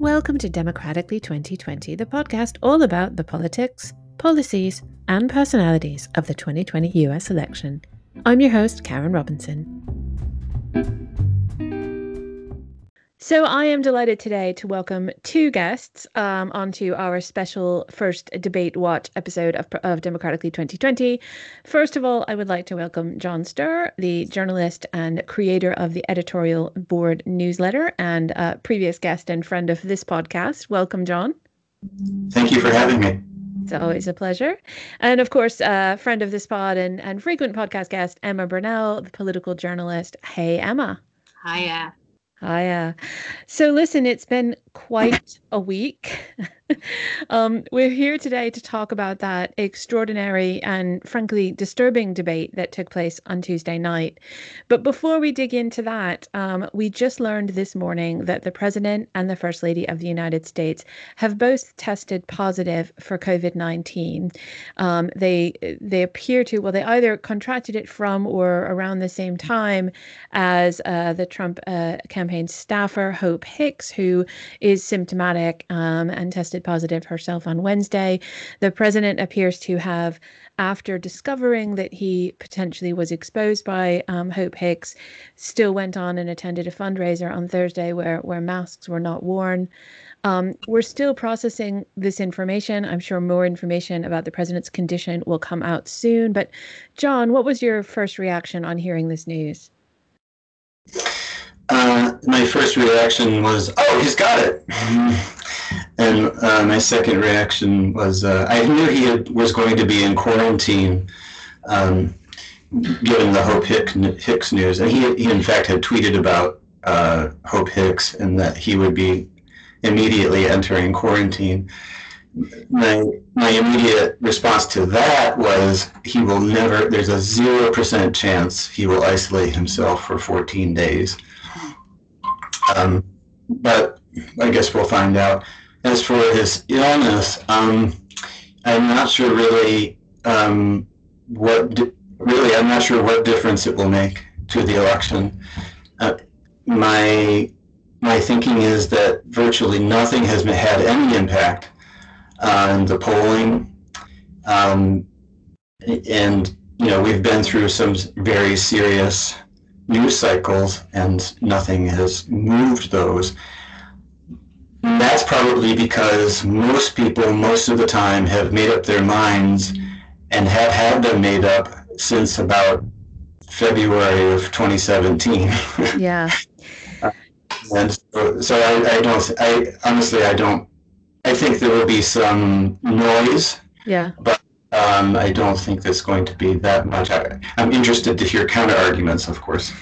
Welcome to Democratically 2020, the podcast all about the politics, policies, and personalities of the 2020 US election. I'm your host, Karen Robinson. So, I am delighted today to welcome two guests um, onto our special first debate watch episode of, of Democratically 2020. First of all, I would like to welcome John Stoehr, the journalist and creator of the editorial board newsletter and uh, previous guest and friend of this podcast. Welcome, John. Thank you for having me. It's always a pleasure. And of course, a uh, friend of this pod and, and frequent podcast guest, Emma Burnell, the political journalist. Hey, Emma. Hiya. Ah, Hiya. So, listen, it's been quite a week. um, we're here today to talk about that extraordinary and frankly disturbing debate that took place on Tuesday night. But before we dig into that, um, we just learned this morning that the President and the First Lady of the United States have both tested positive for COVID 19. Um, they, they appear to, well, they either contracted it from or around the same time as uh, the Trump uh, campaign staffer, Hope Hicks, who is symptomatic um, and tested positive herself on Wednesday. The president appears to have, after discovering that he potentially was exposed by um, Hope Hicks, still went on and attended a fundraiser on Thursday where, where masks were not worn. Um, we're still processing this information. I'm sure more information about the president's condition will come out soon. But, John, what was your first reaction on hearing this news? Uh, my first reaction was, "Oh, he's got it," and uh, my second reaction was, uh, "I knew he had, was going to be in quarantine." Um, given the Hope Hicks news, and he, he in fact had tweeted about uh, Hope Hicks and that he would be immediately entering quarantine. My my immediate response to that was he will never. There's a zero percent chance he will isolate himself for 14 days. Um, but I guess we'll find out. As for his illness, um, I'm not sure really um, what really I'm not sure what difference it will make to the election. Uh, my my thinking is that virtually nothing has had any impact on the polling, um, and you know we've been through some very serious news cycles and nothing has moved those. That's probably because most people, most of the time, have made up their minds and have had them made up since about February of 2017. Yeah. and so, so I, I don't, I honestly, I don't, I think there will be some noise. Yeah. But um, I don't think there's going to be that much. I, am interested to hear counter arguments, of course.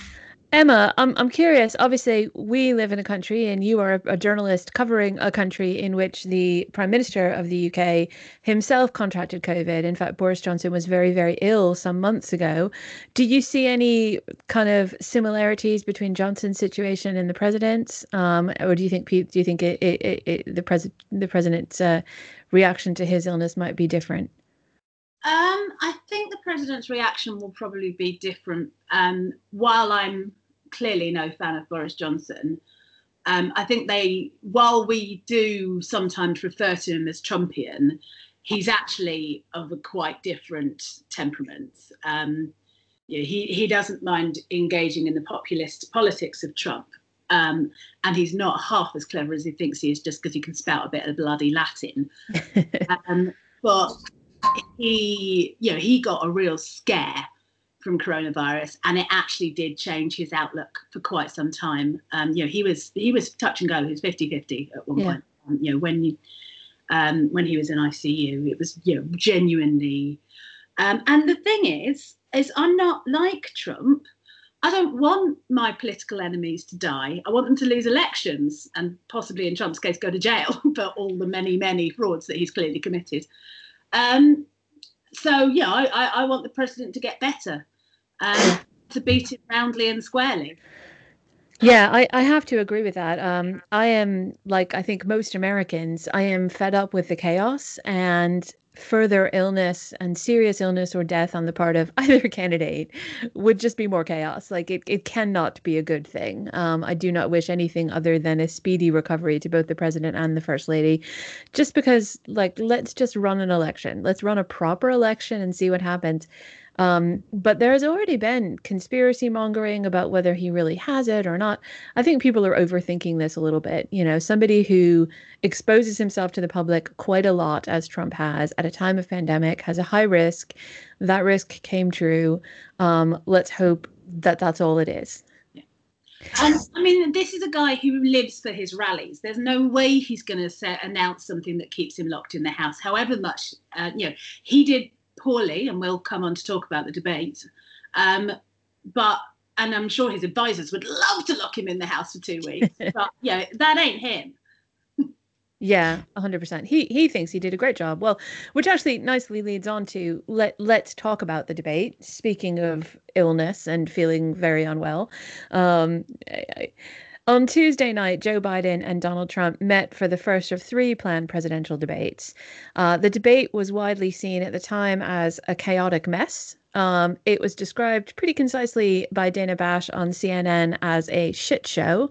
Emma, I'm I'm curious. Obviously, we live in a country, and you are a, a, journalist covering a country in which the Prime Minister of the UK himself contracted COVID. In fact, Boris Johnson was very, very ill some months ago. Do you see any kind of similarities between Johnson's situation and the president's, um, or do you think do you think it, it, it, the president the president's uh, reaction to his illness might be different? Um, I think the president's reaction will probably be different. Um, while I'm clearly no fan of Boris Johnson, um, I think they, while we do sometimes refer to him as Trumpian, he's actually of a quite different temperament. Um, you know, he he doesn't mind engaging in the populist politics of Trump, um, and he's not half as clever as he thinks he is just because he can spout a bit of bloody Latin. um, but he, you know, he got a real scare from coronavirus, and it actually did change his outlook for quite some time. Um, you know, he was he was touch and go. He was 50-50 at one yeah. point. Um, you know, when you, um, when he was in ICU, it was you know genuinely. Um, and the thing is, is I'm not like Trump. I don't want my political enemies to die. I want them to lose elections and possibly, in Trump's case, go to jail for all the many, many frauds that he's clearly committed. Um, so yeah, I, I, I, want the president to get better, um, to beat it roundly and squarely. Yeah, I, I have to agree with that. Um, I am like I think most Americans. I am fed up with the chaos and further illness and serious illness or death on the part of either candidate would just be more chaos. Like it, it cannot be a good thing. Um, I do not wish anything other than a speedy recovery to both the president and the first lady, just because, like, let's just run an election. Let's run a proper election and see what happens. Um, but there has already been conspiracy mongering about whether he really has it or not. I think people are overthinking this a little bit. You know, somebody who exposes himself to the public quite a lot, as Trump has, at a time of pandemic, has a high risk. That risk came true. Um, let's hope that that's all it is. And I mean, this is a guy who lives for his rallies. There's no way he's going to announce something that keeps him locked in the house. However much, uh, you know, he did poorly, and we'll come on to talk about the debate. Um, but and I'm sure his advisors would love to lock him in the house for two weeks. but yeah, that ain't him. Yeah, 100%. He he thinks he did a great job. Well, which actually nicely leads on to let let's talk about the debate. Speaking of illness and feeling very unwell, um, I, on Tuesday night, Joe Biden and Donald Trump met for the first of three planned presidential debates. Uh, the debate was widely seen at the time as a chaotic mess. Um, it was described pretty concisely by Dana Bash on CNN as a shit show.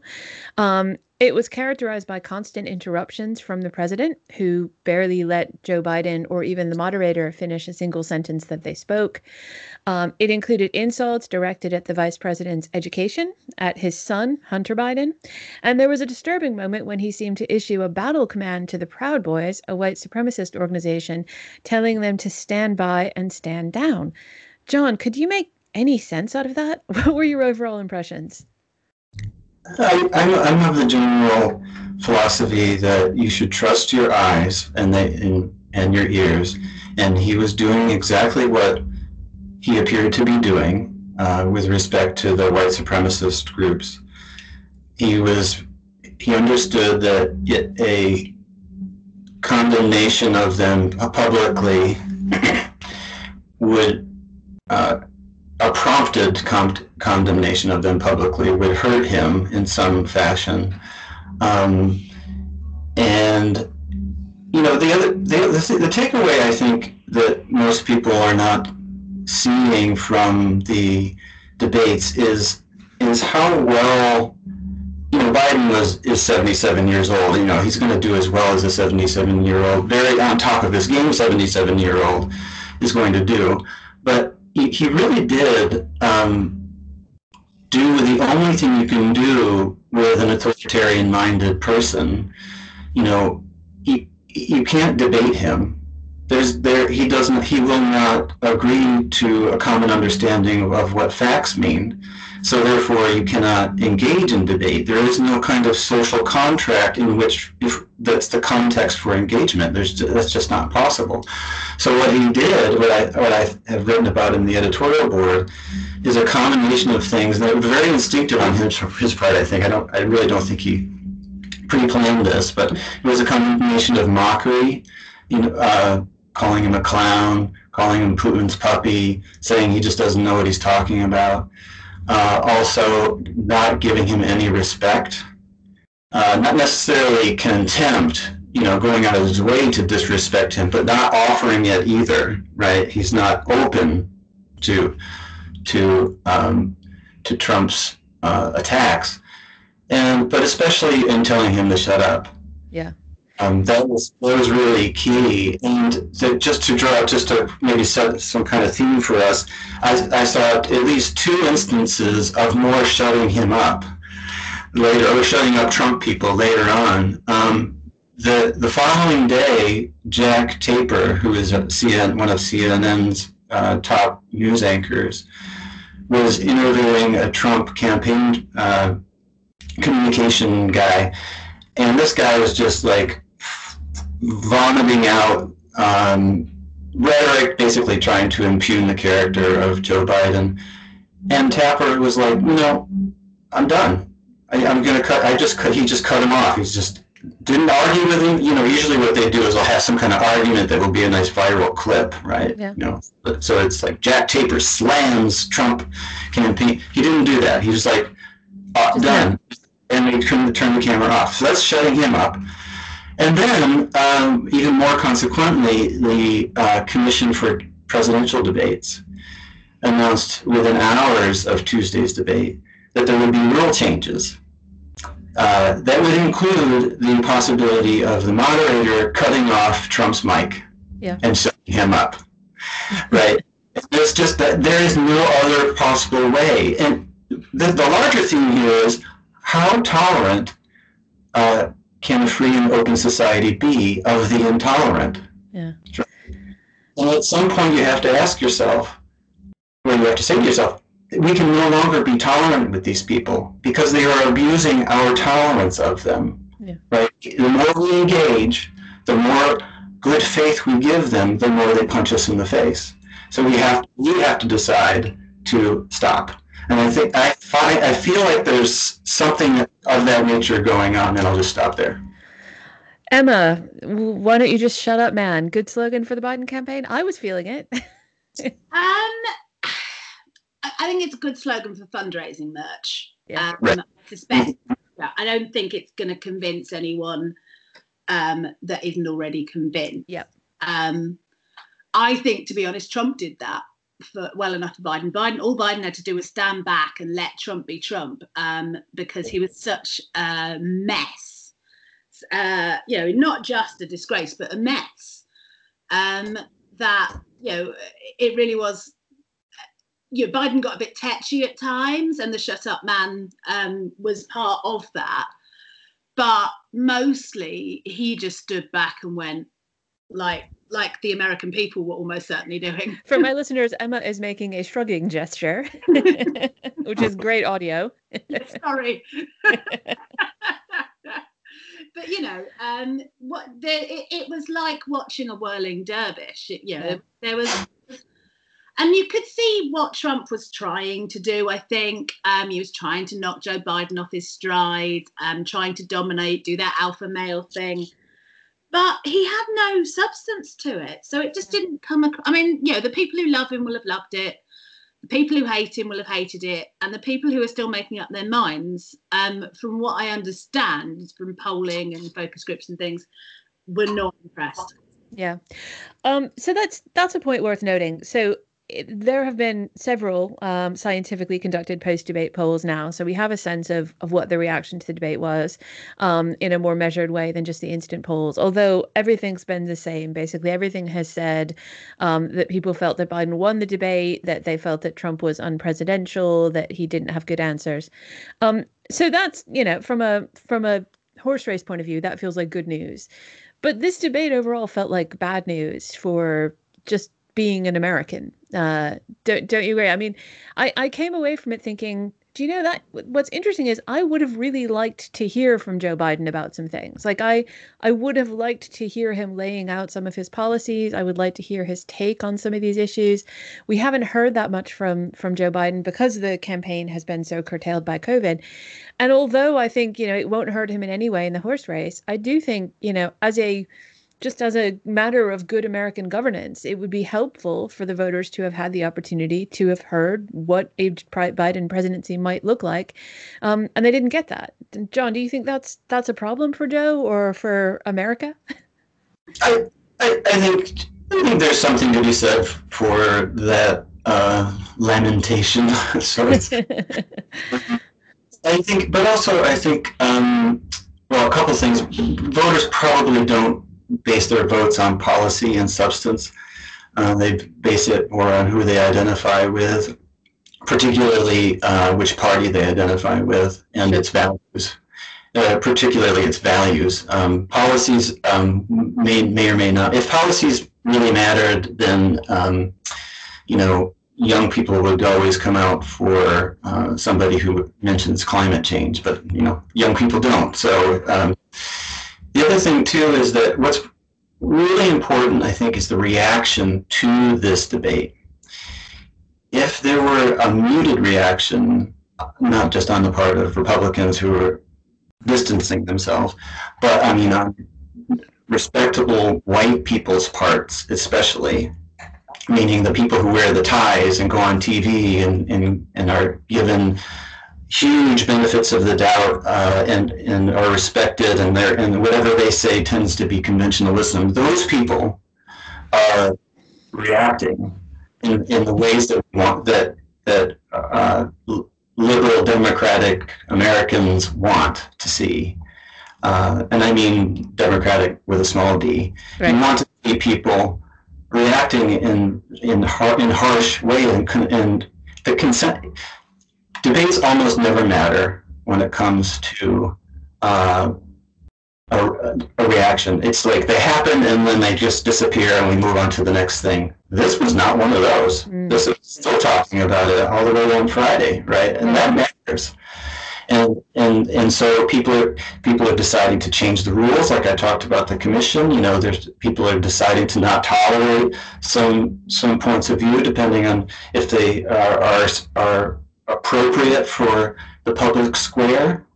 Um, it was characterized by constant interruptions from the president, who barely let Joe Biden or even the moderator finish a single sentence that they spoke. Um, it included insults directed at the vice president's education, at his son, Hunter Biden. And there was a disturbing moment when he seemed to issue a battle command to the Proud Boys, a white supremacist organization, telling them to stand by and stand down. John, could you make any sense out of that? What were your overall impressions? I, I'm, I'm of the general philosophy that you should trust your eyes and they and, and your ears. And he was doing exactly what he appeared to be doing uh, with respect to the white supremacist groups. He was he understood that a condemnation of them publicly would uh, prompted condemnation of them publicly would hurt him in some fashion. Um, and you know the other the, the, the takeaway I think that most people are not seeing from the debates is is how well you know Biden was is 77 years old. You know he's going to do as well as a 77 year old, very on top of his game 77 year old is going to do. But he, he really did um, do the only thing you can do with an authoritarian minded person. You know, he, you can't debate him. There's there he doesn't he will not agree to a common understanding of what facts mean. So therefore, you cannot engage in debate. There is no kind of social contract in which if, that's the context for engagement. There's that's just not possible. So what he did, what I what I have written about in the editorial board, is a combination of things that were very instinctive on his his part. I think I don't I really don't think he pre-planned this, but it was a combination of mockery, you know, uh, calling him a clown, calling him Putin's puppy, saying he just doesn't know what he's talking about uh, also not giving him any respect, uh, not necessarily contempt, you know, going out of his way to disrespect him, but not offering it either, right? He's not open to to um, to Trump's uh, attacks, and but especially in telling him to shut up. Yeah. Um, that was that was really key, and to, just to draw just to maybe set some kind of theme for us, I, I saw at least two instances of more shutting him up later, or shutting up Trump people later on. Um, the the following day, Jake Tapper, who is one of CNN's uh, top news anchors, was interviewing a Trump campaign uh, communication guy, and this guy was just like vomiting out um, rhetoric, basically trying to impugn the character of Joe Biden. And Tapper was like, know, I'm done. I, am gonna cut. I just cut. He just cut him off. He's just didn't argue with him. You know, usually what they do is they'll have some kind of argument that will be a nice viral clip, right? Yeah. You know, so it's like Jake Tapper slams Trump campaign. He didn't do that. He was like, uh, done, and he couldn't turn the camera off. So that's shutting him up. And then, um, even more consequently, the uh, Commission for Presidential Debates announced within hours of Tuesday's debate that there would be rule changes. Uh, that would include the possibility of the moderator cutting off Trump's mic yeah. and shutting him up. Right? It's just that there is no other possible way. And the, the larger theme here is how tolerant uh, can a free and open society be of the intolerant? Yeah. And at some point, you have to ask yourself, or you have to say to yourself, we can no longer be tolerant with these people because they are abusing our tolerance of them. Yeah. Right? The more we engage, the more good faith we give them, the more they punch us in the face. So we have we have to decide to stop. And I think I find I feel like there's something of that nature going on, and I'll just stop there. Emma, why don't you just shut up, man? Good slogan for the Biden campaign. I was feeling it. um, I think it's a good slogan for fundraising merch. Yeah. Um, I suspect. yeah, I don't think it's going to convince anyone um, that isn't already convinced. Yep. Um, I think, to be honest, Trump did that for well enough for Biden. Biden, all Biden had to do was stand back and let Trump be Trump um, because he was such a mess. Uh, you know, not just a disgrace, but a mess. Um, that you know, it really was. You know, Biden got a bit tetchy at times, and the "shut up, man" um, was part of that. But mostly, he just stood back and went, like, like the American people were almost certainly doing. For my listeners, Emma is making a shrugging gesture, which is great audio. Sorry. but you know, um, what there, it, it, was like watching a whirling dervish. You know, yeah. there was, and you could see what Trump was trying to do. I think um, he was trying to knock Joe Biden off his stride, um, trying to dominate, do that alpha male thing but he had no substance to it. So it just didn't come across. I mean, you know, the people who love him will have loved it. The people who hate him will have hated it. And the people who are still making up their minds, um, from what I understand from polling and focus groups and things, were not impressed. Yeah. Um, so that's that's a point worth noting. So there have been several um, scientifically conducted post-debate polls now, so we have a sense of of what the reaction to the debate was um, in a more measured way than just the instant polls. Although everything's been the same, basically everything has said um, that people felt that Biden won the debate, that they felt that Trump was unpresidential, that he didn't have good answers. Um, so that's you know from a from a horse race point of view, that feels like good news. But this debate overall felt like bad news for just being an American. Uh, don't don't you agree? I mean, I I came away from it thinking, do you know that what's interesting is I would have really liked to hear from Joe Biden about some things. Like I I would have liked to hear him laying out some of his policies. I would like to hear his take on some of these issues. We haven't heard that much from from Joe Biden because the campaign has been so curtailed by COVID. And although I think, you know, it won't hurt him in any way in the horse race, I do think, you know, as a just as a matter of good American governance, it would be helpful for the voters to have had the opportunity to have heard what a Biden presidency might look like, um, and they didn't get that. John, do you think that's that's a problem for Joe or for America? I I, I think I think there's something to be said for that uh, lamentation. sort of. I think, but also I think, um, well, a couple things. Voters probably don't base their votes on policy and substance. Uh, they base it more on who they identify with, particularly uh, which party they identify with and its values. Uh, particularly its values. Um, policies um, may may or may not. If policies really mattered, then um, you know young people would always come out for uh, somebody who mentions climate change, but you know young people don't. So um, the other thing too is that what's really important, I think, is the reaction to this debate. If there were a muted reaction, not just on the part of Republicans who are distancing themselves, but I mean on respectable white people's parts, especially, meaning the people who wear the ties and go on TV and, and, and are given huge benefits of the doubt uh, and and are respected, and they and whatever they say tends to be conventionalism. Those people are reacting in, in the ways that want that that uh, liberal democratic Americans want to see. Uh, and I mean democratic with a small d. Right. You want to see people reacting in in har- in harsh way and and the consent debates almost never matter when it comes to uh, a, a, reaction. It's like they happen and then they just disappear and we move on to the next thing. This was not one of those. Mm. This is still talking about it all the way on Friday, right? And that matters. And and and so people are people are deciding to change the rules, like I talked about the commission. You know, there's people are deciding to not tolerate some some points of view, depending on if they are are, are appropriate for the public square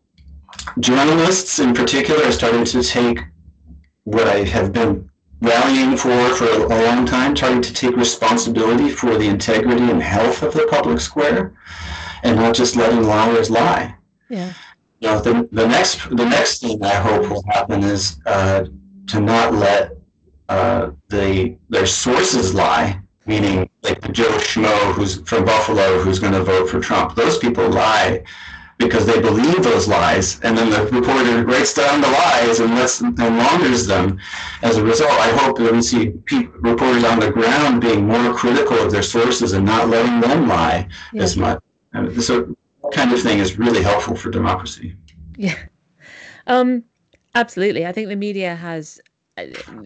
journalists in particular are starting to take what I have been rallying for for a long time, starting to take responsibility for the integrity and health of the public square, and not just letting liars lie. Yeah. You know, the, the next the next thing I hope will happen is uh, to not let uh, the their sources lie. Meaning, like the Joe Schmo who's from Buffalo who's going to vote for Trump. Those people lie because they believe those lies, and then the reporter writes down the lies and lets and launders them. As a result, I hope that we see people, reporters on the ground being more critical of their sources and not letting them lie yeah. as much. And so, kind of thing is really helpful for democracy. Yeah, um, absolutely. I think the media has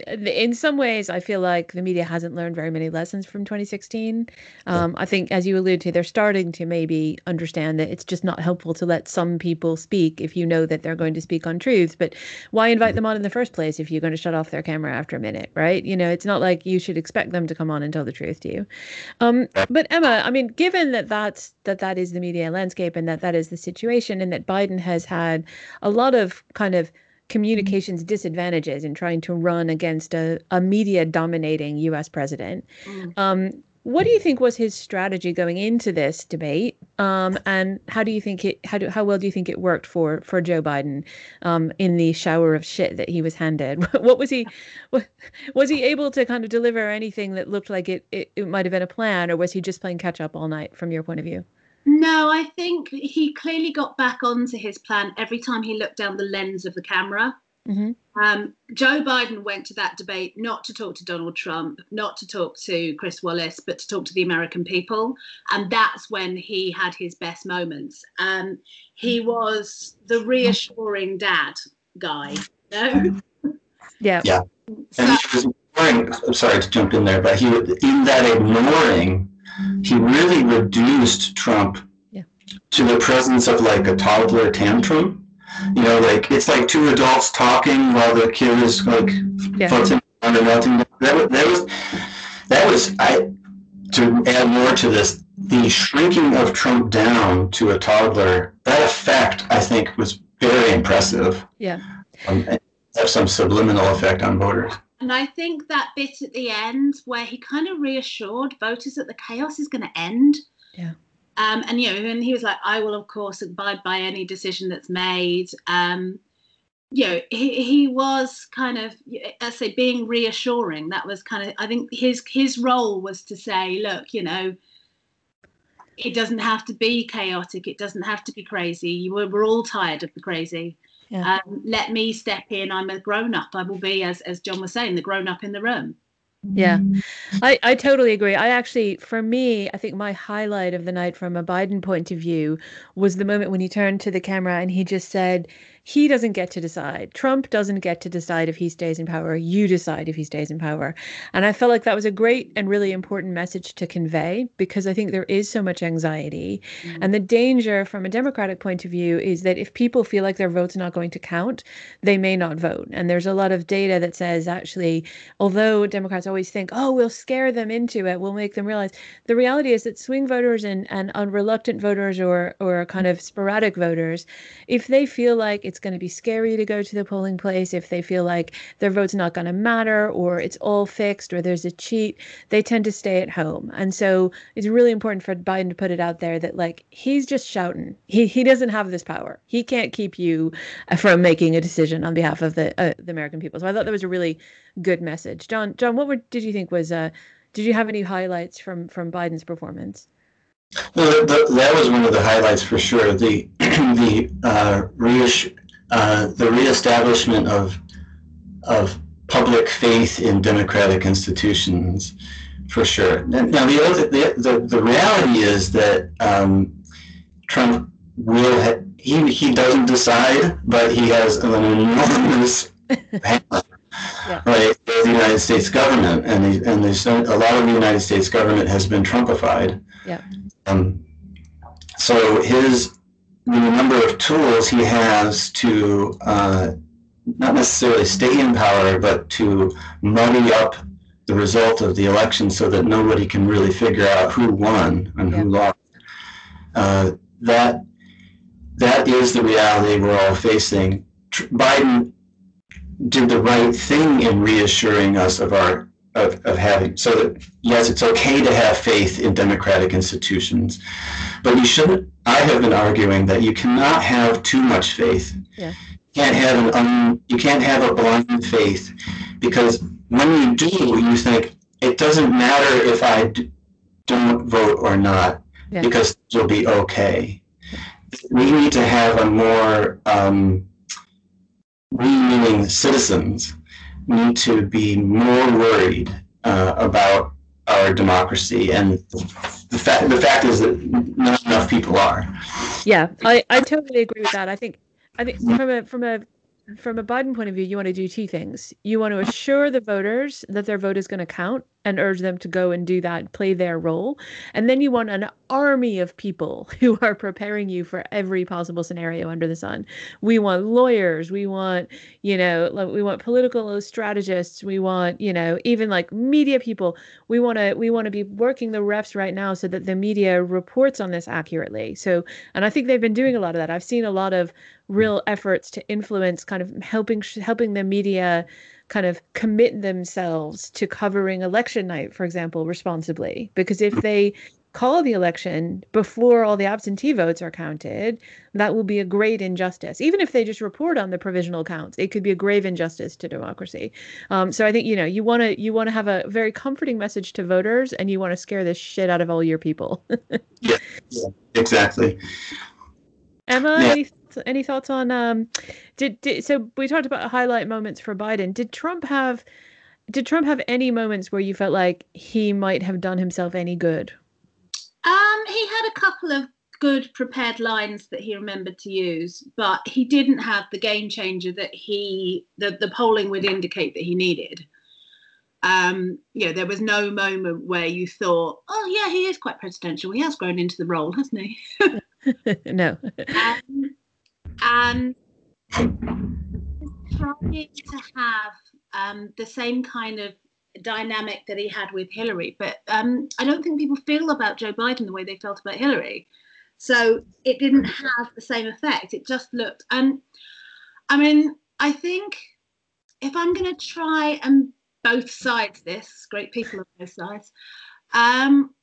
in some ways, I feel like the media hasn't learned very many lessons from 2016. Um, I think, as you allude to, they're starting to maybe understand that it's just not helpful to let some people speak if you know that they're going to speak on truths. But why invite mm-hmm. them on in the first place if you're going to shut off their camera after a minute, right? You know, it's not like you should expect them to come on and tell the truth to you. Um, but Emma, I mean, given that that's that that is the media landscape and that that is the situation, and that Biden has had a lot of kind of communications disadvantages in trying to run against a, a media dominating US president. Mm. Um, what do you think was his strategy going into this debate? Um, and how do you think it how do how well do you think it worked for for Joe Biden um, in the shower of shit that he was handed? what was he what, was he able to kind of deliver anything that looked like it, it, it might have been a plan, or was he just playing catch up all night from your point of view? No, I think he clearly got back onto his plan every time he looked down the lens of the camera. Mm-hmm. Um, Joe Biden went to that debate not to talk to Donald Trump, not to talk to Chris Wallace, but to talk to the American people. And that's when he had his best moments. Um, he was the reassuring dad guy. You know? Yeah. Yeah. So, and he was ignoring, I'm sorry to jump in there, but he in that ignoring he really reduced Trump yeah. to the presence of like a toddler tantrum. You know, like it's like two adults talking while the kid is like yeah. floating around and melting. That was, that was that was I to add more to this. The shrinking of Trump down to a toddler, that effect I think was very impressive. Yeah. Um, have some subliminal effect on voters. And I think that bit at the end where he kind of reassured voters that the chaos is going to end. Yeah. Um, and you know, and he was like, "I will, of course, abide by any decision that's made." Um, you know, he, he was kind of, I say, being reassuring. That was kind of, I think his his role was to say, "Look, you know, it doesn't have to be chaotic. It doesn't have to be crazy. We're, we're all tired of the crazy. Yeah. Um, let me step in. I'm a grown up. I will be, as as John was saying, the grown up in the room. Yeah, I, I totally agree. I actually, for me, I think my highlight of the night from a Biden point of view was the moment when he turned to the camera and he just said, he doesn't get to decide. Trump doesn't get to decide if he stays in power. You decide if he stays in power. And I felt like that was a great and really important message to convey because I think there is so much anxiety. Mm-hmm. And the danger from a Democratic point of view is that if people feel like their vote's not going to count, they may not vote. And there's a lot of data that says actually, although Democrats always think, oh, we'll scare them into it, we'll make them realize, the reality is that swing voters and, and unreluctant voters or, or kind of sporadic voters, if they feel like it's it's going to be scary to go to the polling place, if they feel like their vote's not going to matter or it's all fixed or there's a cheat, they tend to stay at home. And so it's really important for Biden to put it out there that like he's just shouting. He he doesn't have this power. He can't keep you uh, from making a decision on behalf of the uh, the American people. So I thought that was a really good message. John John, what were, did you think was uh did you have any highlights from from Biden's performance? Well, the, that was one of the highlights for sure. The the uh, uh, the reestablishment of of public faith in democratic institutions, for sure. Now, the other, the, the, the reality is that um, Trump will ha- he he doesn't decide, but he has an enormous yeah. right the United States government, and the, and there's a lot of the United States government has been Trumpified. Yeah. Um, so his the number of tools he has to uh, not necessarily stay in power, but to muddy up the result of the election so that nobody can really figure out who won and yeah. who lost. Uh, that that is the reality we're all facing. Biden did the right thing in reassuring us of our of, of having so that yes it's okay to have faith in democratic institutions but you shouldn't i have been arguing that you cannot have too much faith yeah. you can't have an un, you can't have a blind faith because when you do you think it doesn't matter if I d- don't vote or not yeah. because it'll be okay we need to have a more um, meaning citizens need to be more worried uh, about our democracy and the fact the fact is that not enough people are yeah i i totally agree with that i think i think from a from a from a Biden point of view, you want to do two things. You want to assure the voters that their vote is going to count and urge them to go and do that, play their role. And then you want an army of people who are preparing you for every possible scenario under the sun. We want lawyers, we want, you know, we want political strategists, we want, you know, even like media people. We want to we want to be working the refs right now so that the media reports on this accurately. So, and I think they've been doing a lot of that. I've seen a lot of real efforts to influence kind of helping helping the media kind of commit themselves to covering election night for example responsibly. Because if they call the election before all the absentee votes are counted that will be a great injustice. Even if they just report on the provisional counts it could be a grave injustice to democracy. Um, so i think you know you want to you want to have a very comforting message to voters and you want to scare the shit out of all your people. Yeah, exactly. Emma yeah. Any any thoughts on um did, did so we talked about highlight moments for Biden. Did Trump have did Trump have any moments where you felt like he might have done himself any good? Um he had a couple of good prepared lines that he remembered to use, but he didn't have the game changer that he the, the polling would indicate that he needed. Um, you know, there was no moment where you thought, oh yeah, he is quite presidential. He has grown into the role, hasn't he? no. um, and trying to have um, the same kind of dynamic that he had with Hillary, but um, I don't think people feel about Joe Biden the way they felt about Hillary. So it didn't have the same effect. It just looked, and I mean, I think if I'm going to try and both sides this, great people on both sides, um,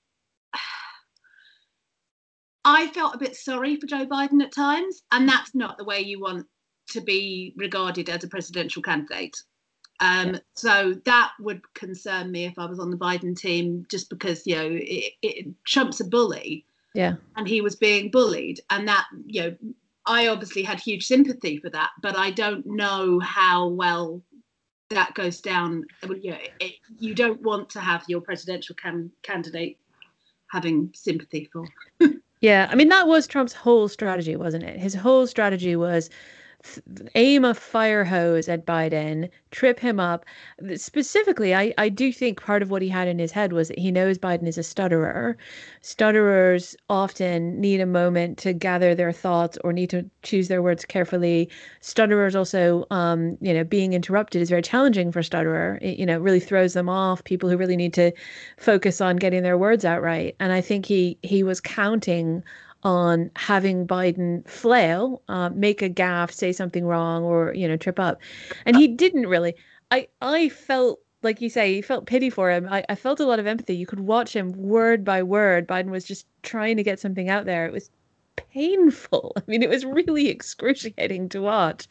I felt a bit sorry for Joe Biden at times, and that's not the way you want to be regarded as a presidential candidate. Um. So that would concern me if I was on the Biden team, just because you know it, it, Trump's a bully, yeah, and he was being bullied, and that you know I obviously had huge sympathy for that, but I don't know how well that goes down. You, know, it, you don't want to have your presidential cam- candidate having sympathy for. Yeah, I mean that was Trump's whole strategy, wasn't it? His whole strategy was aim a fire hose at Biden, trip him up. Specifically, I, I do think part of what he had in his head was that he knows Biden is a stutterer. Stutterers often need a moment to gather their thoughts or need to choose their words carefully. Stutterers also, um, you know, being interrupted is very challenging for stutterer. It, you know, really throws them off. People who really need to focus on getting their words out right. And I think he he was counting on having Biden flail, uh, make a gaffe, say something wrong, or you know trip up, and he didn't really. I I felt like you say, you felt pity for him. I, I felt a lot of empathy. You could watch him word by word. Biden was just trying to get something out there. It was painful. I mean, it was really excruciating to watch.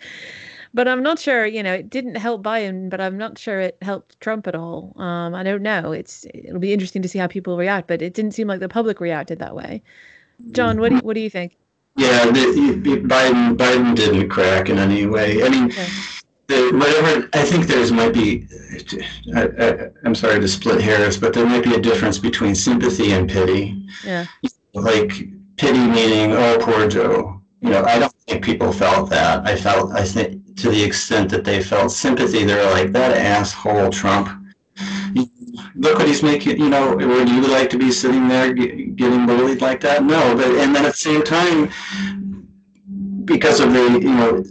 But I'm not sure, you know, it didn't help Biden, but I'm not sure it helped Trump at all. Um, I don't know. It's it'll be interesting to see how people react, but it didn't seem like the public reacted that way. John, what do you, what do you think? Yeah, the, Biden Biden didn't crack in any way. I mean, okay. the, whatever. I think there's might be. I, I, I'm sorry to split hairs, but there might be a difference between sympathy and pity. Yeah. Like pity meaning, oh, poor Joe. You know, I don't think people felt that. I felt, I think, to the extent that they felt sympathy, they're like, that asshole Trump. Look what he's making, you know, would you like to be sitting there getting bullied like that? No, but, and then at the same time, because of the, you know,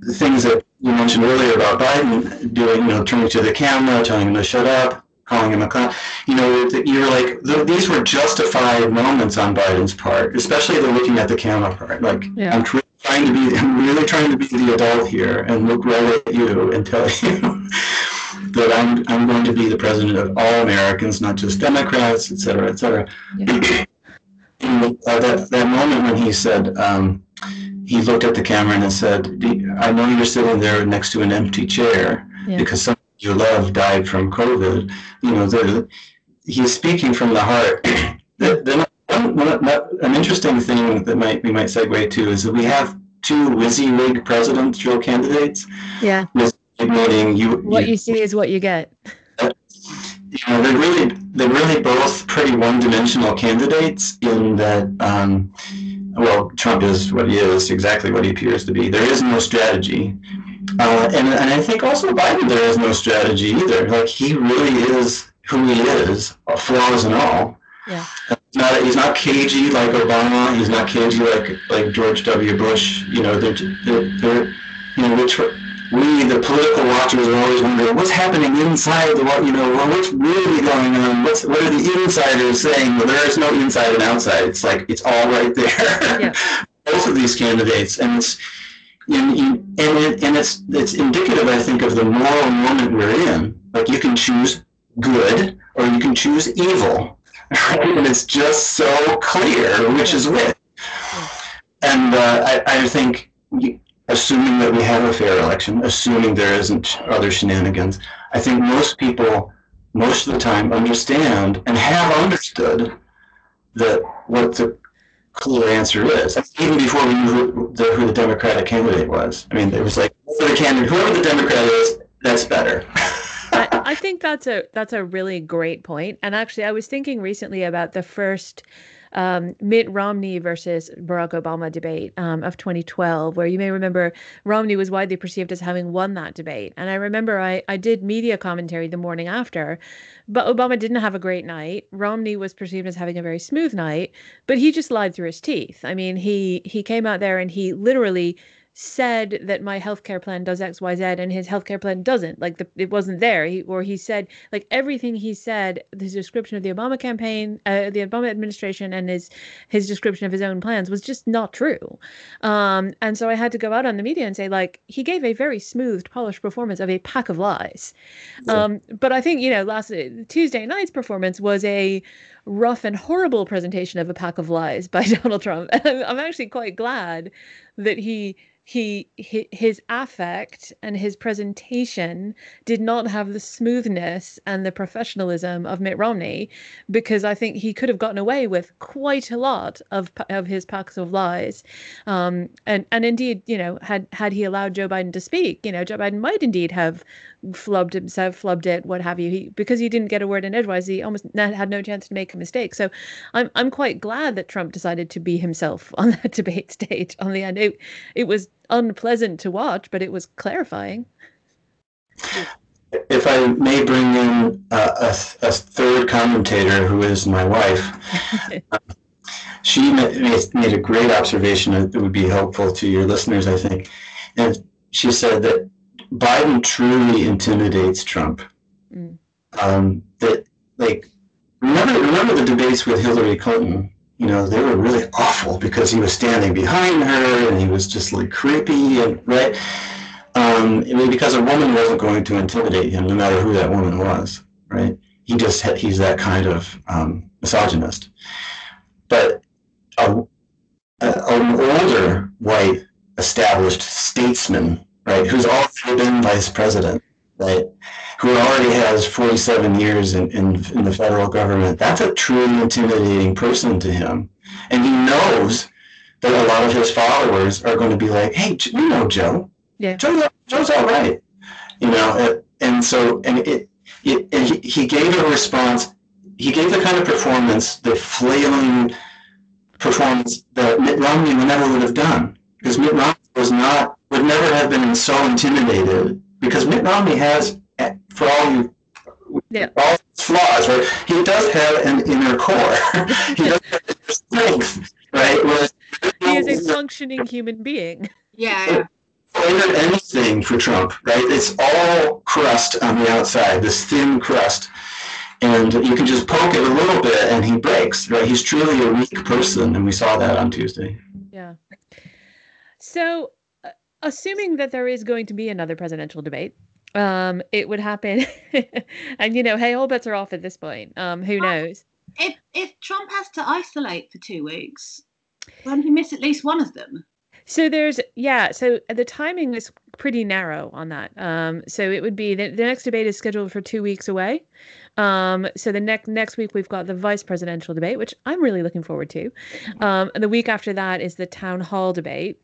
the things that you mentioned earlier about Biden doing, you know, turning to the camera, telling him to shut up, calling him a clown. You know, you're like these were justified moments on Biden's part, especially the looking at the camera part. Like yeah. I'm trying to be, I'm really trying to be the adult here and look right at you and tell you that I'm I'm going to be the president of all Americans, not just Democrats, et cetera, et cetera. Yeah. uh, that that moment when he said. Um, he looked at the camera and said, "I know you're sitting there next to an empty chair yeah. because some you love died from COVID. You know, he's speaking from the heart. the, the, an interesting thing that might we might segue to is that we have two WYSIWYG presidential candidates. Yeah. Meaning you. What you, you see is what you get. You know, they're really they're really both pretty one-dimensional candidates in that. Um, well, Trump is what he is, exactly what he appears to be. There is no strategy. Uh, and, and I think also Biden, there is no strategy either. Like he really is who he is, flaws and all. Yeah. He's not, he's not cagey like Obama. He's not cagey like like George W. Bush. You know, they're, they're, they're you know, which we, the political watchers, are always wondering what's happening inside the what you know, what's really going on? What's what are the insiders saying? Well, there is no inside and outside. It's like it's all right there. Yeah. Both of these candidates, and it's and, and, it, and it's it's indicative, I think, of the moral moment we're in. Like you can choose good or you can choose evil, and it's just so clear which is which. And uh, I, I think, assuming that we have a fair election, assuming there isn't other shenanigans, I think most people, most of the time, understand and have understood that what the clear answer is. Even before we knew who the, who the Democratic candidate was. I mean, it was like, the candidate, whoever the Democrat is, that's better. I, I think that's a that's a really great point. And actually, I was thinking recently about the first um, Mitt Romney versus Barack Obama debate um, of 2012, where you may remember Romney was widely perceived as having won that debate. And I remember I, I did media commentary the morning after, but Obama didn't have a great night. Romney was perceived as having a very smooth night, but he just lied through his teeth. I mean, he he came out there and he literally said that my healthcare plan does X, Y, Z, and his healthcare plan doesn't. Like the, it wasn't there. He, or he said like everything he said, his description of the Obama campaign, uh, the Obama administration, and his his description of his own plans was just not true. Um, and so I had to go out on the media and say like he gave a very smooth, polished performance of a pack of lies. Yeah. Um, but I think you know last Tuesday night's performance was a rough and horrible presentation of a pack of lies by Donald Trump. I'm actually quite glad that he he, his affect and his presentation did not have the smoothness and the professionalism of Mitt Romney because I think he could have gotten away with quite a lot of of his packs of lies um, and and indeed you know had had he allowed Joe Biden to speak you know Joe Biden might indeed have flubbed himself, flubbed it, what have you. He because he didn't get a word in edgewise, he almost had no chance to make a mistake. So I'm I'm quite glad that Trump decided to be himself on that debate stage. On the end, it it was unpleasant to watch, but it was clarifying. If I may bring in a, a third commentator who is my wife, she made a great observation that would be helpful to your listeners, I think. And she said that Biden truly intimidates Trump. Mm. Um, that like remember remember the debates with Hillary Clinton. you know, they were really awful because he was standing behind her and he was just like creepy and right. Um, I mean, because a woman wasn't going to intimidate him, no matter who that woman was, right? He just he's that kind of um, misogynist. But a, a, an older white established statesman, right, who's already been vice president, right, who already has 47 years in, in, in the federal government, that's a truly intimidating person to him. And he knows that a lot of his followers are going to be like, hey, we know Joe. Yeah. Joe's, Joe's all right. You know, and so, and it, it, and he, he gave a response. He gave the kind of performance, the flailing performance that Mitt Romney never would have done. Because Mitt Romney was not, would never have been so intimidated. Because Mitt Romney has eh, for all you yeah. all his flaws, right? He does have an inner core. he does have strength, right? Whereas, he is a functioning human being. Yeah. Flavor anything for Trump, right? It's all crust on the outside, this thin crust. And you can just poke it a little bit and he breaks, right? He's truly a weak person, and we saw that on Tuesday. Yeah. So, assuming that there is going to be another presidential debate, um, it would happen. and you know, hey, all bets are off at this point. Um, who knows? If if Trump has to isolate for two weeks, won't he miss at least one of them? So there's yeah. So the timing is pretty narrow on that. Um, so it would be the, the next debate is scheduled for two weeks away. Um, so the next next week we've got the vice presidential debate, which I'm really looking forward to. Um, and the week after that is the town hall debate.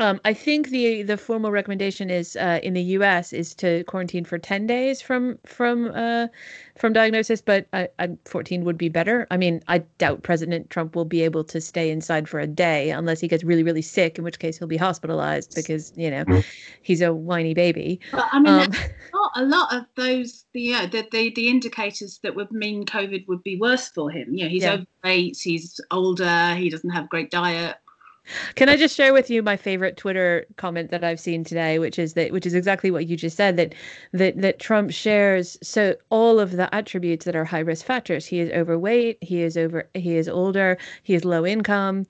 Um, I think the the formal recommendation is uh, in the U.S. is to quarantine for ten days from from uh, from diagnosis, but I, I, 14 would be better. I mean, I doubt President Trump will be able to stay inside for a day unless he gets really really sick, in which case he'll be hospitalized because you know mm-hmm. he's a whiny baby. But I mean, um, not a lot of those the, you know, the, the the indicators that would mean COVID would be worse for him. You know, he's yeah. overweight, he's older, he doesn't have great diet can I just share with you my favorite Twitter comment that I've seen today, which is that which is exactly what you just said that that that Trump shares so all of the attributes that are high risk factors. He is overweight, he is over he is older, he is low income.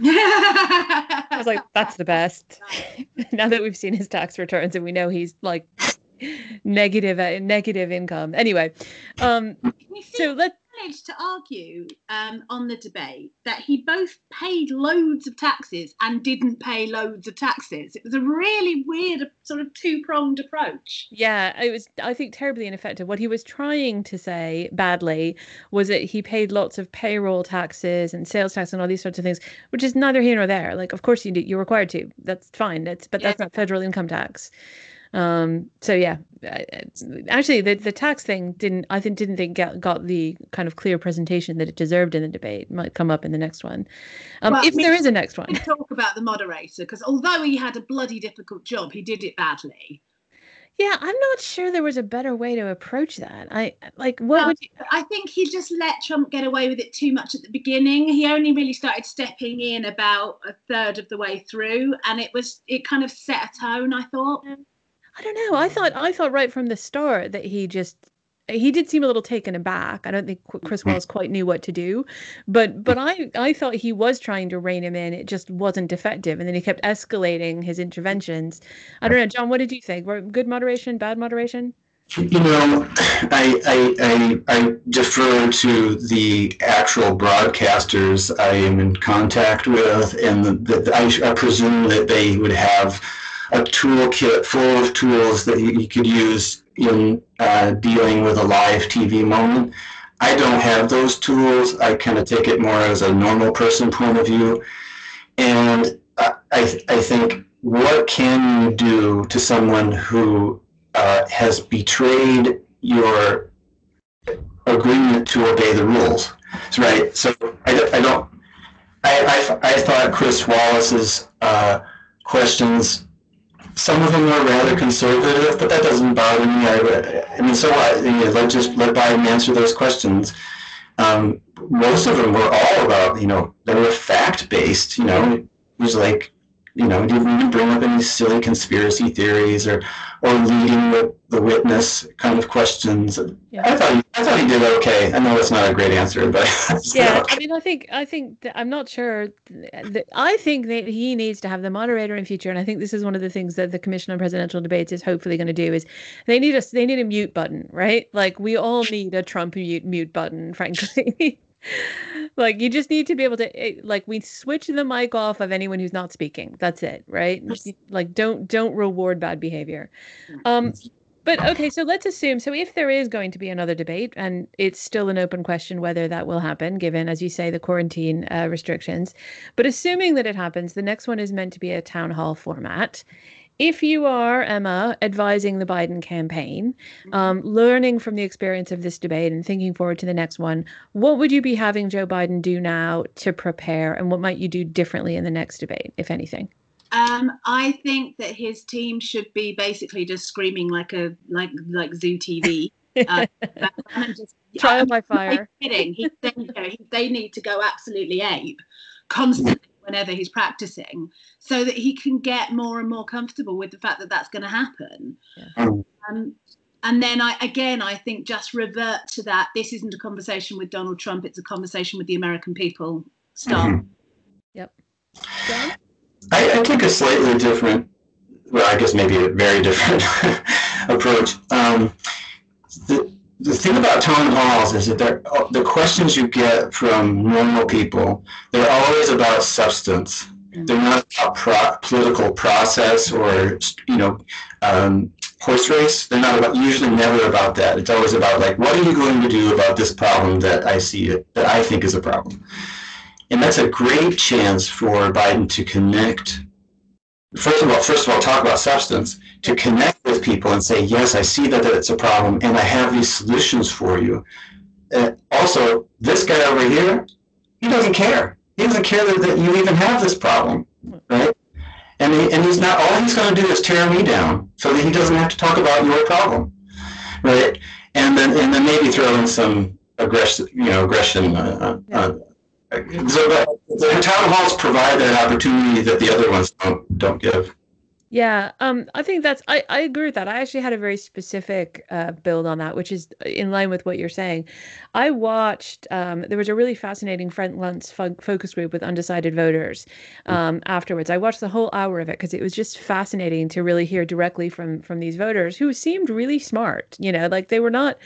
I was like, that's the best. now that we've seen his tax returns and we know he's like negative uh, income. Anyway, um so let managed to argue um, on the debate that he both paid loads of taxes and didn't pay loads of taxes. It was a really weird, sort of two pronged approach. Yeah, it was, I think, terribly ineffective. What he was trying to say badly was that he paid lots of payroll taxes and sales tax and all these sorts of things, which is neither here nor there. Like, of course, you do, you're required to. That's fine. That's, but yeah. that's not federal income tax. Um, so yeah, actually, the the tax thing didn't I think didn't think got, got the kind of clear presentation that it deserved in the debate. Might come up in the next one, um, well, if there is a next one. Talk about the moderator because although he had a bloody difficult job, he did it badly. Yeah, I'm not sure there was a better way to approach that. I like what um, would you... I think he just let Trump get away with it too much at the beginning. He only really started stepping in about a third of the way through, and it was it kind of set a tone. I thought. I don't know. I thought I thought right from the start that he just he did seem a little taken aback. I don't think Chris mm-hmm. Wallace quite knew what to do, but but I I thought he was trying to rein him in. It just wasn't effective, and then he kept escalating his interventions. I don't know, John. What did you think? Were good moderation, bad moderation? You know, I, I, I, I, defer to the actual broadcasters I am in contact with, and the, the, I, I presume that they would have a toolkit full of tools that you, you could use in uh, dealing with a live TV moment. I don't have those tools. I kind of take it more as a normal person point of view. And I, I think what can you do to someone who uh, has betrayed your agreement to obey the rules? Right. So I, I don't. I, I, I thought Chris Wallace's uh, questions some of them are rather conservative, but that doesn't bother me. I, I mean, so what? You know, let just let Biden answer those questions. Um, most of them were all about, you know, they were fact based. You know, it was like you know, didn't bring up any silly conspiracy theories or or leading the, the witness kind of questions. Yeah. I thought he, I thought he did okay. I know it's not a great answer, but yeah, okay. I mean, I think I think I'm not sure. That, I think that he needs to have the moderator in future, and I think this is one of the things that the Commission on Presidential Debates is hopefully going to do is they need us they need a mute button, right? Like we all need a Trump mute mute button, frankly. like you just need to be able to eh, like we switch the mic off of anyone who's not speaking. That's it right? Like don't don't reward bad behavior. Um but okay so let's assume so if there is going to be another debate and it's still an open question whether that will happen given as you say the quarantine uh, restrictions but assuming that it happens the next one is meant to be a town hall format if you are Emma advising the Biden campaign, mm-hmm. um, learning from the experience of this debate and thinking forward to the next one, what would you be having Joe Biden do now to prepare, and what might you do differently in the next debate, if anything? Um, I think that his team should be basically just screaming like a like like Zoo TV. Uh, just, Trial by fire. Kidding. He, they, you know, he, they need to go absolutely ape constantly whenever he's practicing so that he can get more and more comfortable with the fact that that's going to happen yeah. Oh. um, and then I again I think just revert to that this isn't a conversation with Donald Trump it's a conversation with the American people start mm-hmm. yep I, I take a slightly different well I guess maybe a very different approach um, the, the thing about town halls is that they're, the questions you get from normal people, they're always about substance. Mm-hmm. They're not about pro- political process or you know um, horse race. They're not about usually never about that. It's always about like what are you going to do about this problem that I see it that I think is a problem, and that's a great chance for Biden to connect first of all, first of all, talk about substance to connect with people and say, yes, I see that, it's a problem, and I have these solutions for you. Uh, also, this guy over here, he doesn't care. He doesn't care that, that you even have this problem, right? And he, and he's not. All he's going to do is tear me down, so that he doesn't have to talk about your problem, right? And then and then maybe throw in some aggression, you know, aggression. Uh, uh, uh so the, the town halls provide that opportunity that the other ones don't don't give. Yeah, um, I think that's I, I agree with that. I actually had a very specific uh, build on that, which is in line with what you're saying. I watched um, there was a really fascinating Frank Luntz fo- focus group with undecided voters um, afterwards. I watched the whole hour of it because it was just fascinating to really hear directly from from these voters who seemed really smart. You know, like they were not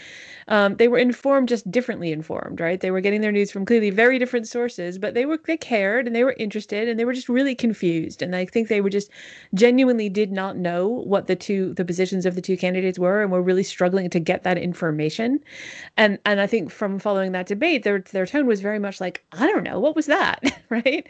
um, they were informed just differently informed right? They were getting their news from clearly very different sources but they were they cared and they were interested and they were just really confused. And i think they were just genuinely did not know what the two the positions of the two candidates were and were really struggling to get that information. And and i think from following that debate their their tone was very much like i don't know. What was that? Right?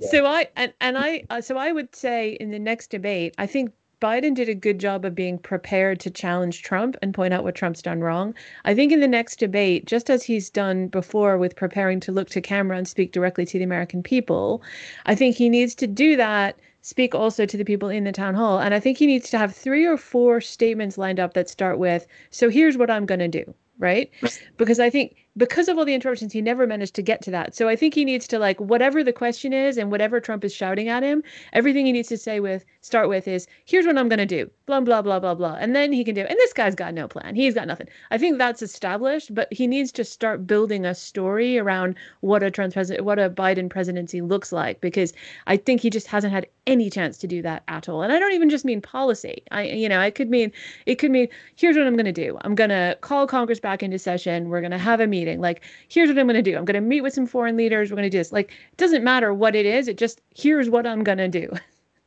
Yeah. so i and, and i uh, so i would say in the next debate i think Biden did a good job of being prepared to challenge Trump and point out what Trump's done wrong. I think in the next debate, just as he's done before with preparing to look to camera and speak directly to the American people, I think he needs to do that speak also to the people in the town hall. And I think he needs to have three or four statements lined up that start with, So here's what I'm going to do right? Because I think because of all the interruptions, he never managed to get to that. So I think he needs to like whatever the question is and whatever Trump is shouting at him, everything he needs to say with start with is here's what I'm gonna do, blah blah blah blah blah, and then he can do. It. And this guy's got no plan. He's got nothing. I think that's established, but he needs to start building a story around what a Trump president, what a Biden presidency looks like, because I think he just hasn't had any chance to do that at all. And I don't even just mean policy. I you know I could mean it could mean here's what I'm gonna do. I'm gonna call Congress back into session. We're gonna have a meeting. Like here's what I'm gonna do. I'm gonna meet with some foreign leaders. We're gonna do this. Like it doesn't matter what it is. It just here's what I'm gonna do.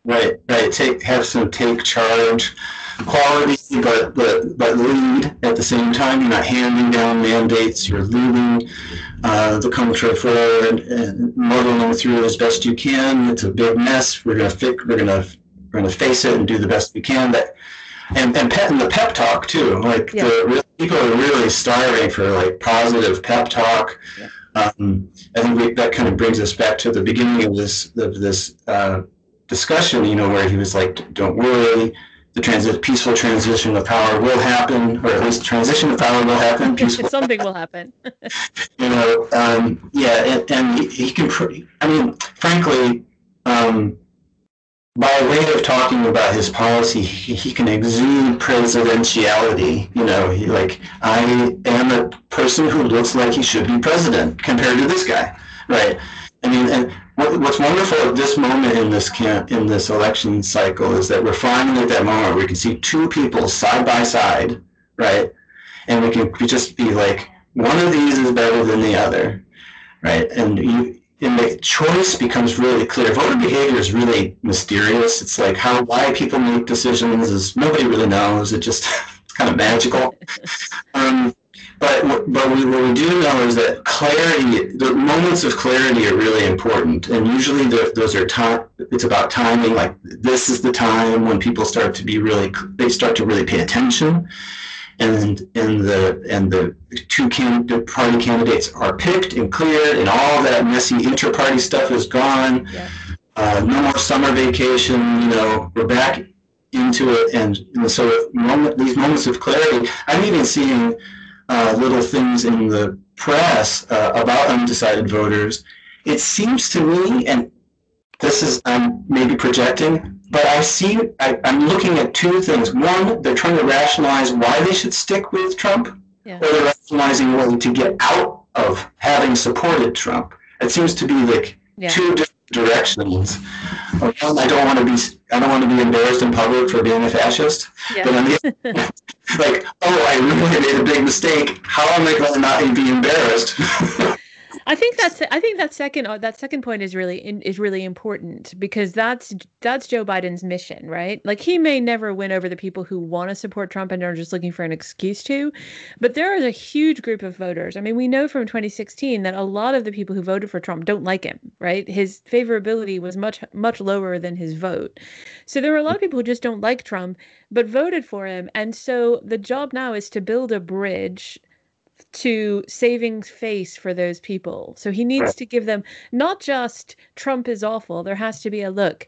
Right, right. Take have some take charge quality, but but but lead at the same time. You're not handing down mandates. You're leading uh, the country forward and muddling through as best you can. It's a big mess. We're gonna fix. We're gonna we're gonna face it and do the best we can. That and and pet and the pep talk too. Like yeah. the people are really starving for like positive pep talk. Yeah. Um, I think we, that kind of brings us back to the beginning of this of this. Uh, discussion, you know, where he was like, "Don't worry, the transi- peaceful transition of power will happen, or at least transition of power will happen. Peaceful. Something will happen. you know, um, yeah, and, and he, he, can. Pr- I mean, frankly, um, by way of talking about his policy, he, he can exude presidentiality. You know, he like I am a person who looks like he should be president compared to this guy, right? I mean, and what, what's wonderful at this moment in this camp in this election cycle is that we're finally at that moment where we can see two people side by side, right? And we can just be like, one of these is better than the other, right? And you and the choice becomes really clear. Voter behavior is really mysterious. It's like how why people make decisions is nobody really knows. It just it's kind of magical. Um, but but we, what we do know is that clarity, the moments of clarity are really important, and usually those are time. It's about timing. Like this is the time when people start to be really, they start to really pay attention, and and the and the two can, the party candidates are picked and cleared, and all that messy inter-party stuff is gone. Yeah. Uh, no more summer vacation. You know, we're back into it, and, and so moment, these moments of clarity. I'm even seeing uh, little things in the press uh, about undecided voters, it seems to me, and this is I'm maybe projecting, but I see I, am looking at two things. One, they're trying to rationalize why they should stick with Trump, yeah. or they're rationalizing a way to get out of having supported Trump. It seems to be like yeah. two different directions. One, I don't want to be I don't want to be embarrassed in public for being a fascist. Yeah. But on the like, oh, I really made a big mistake. How am I going to not be embarrassed? I think that's I think that second uh, that second point is really is really important because that's that's Joe Biden's mission, right? Like he may never win over the people who want to support Trump and are just looking for an excuse to, but there is a huge group of voters. I mean, we know from 2016 that a lot of the people who voted for Trump don't like him, right? His favorability was much much lower than his vote. So there are a lot of people who just don't like Trump but voted for him. And so the job now is to build a bridge to saving face for those people. So he needs to give them not just Trump is awful, there has to be a look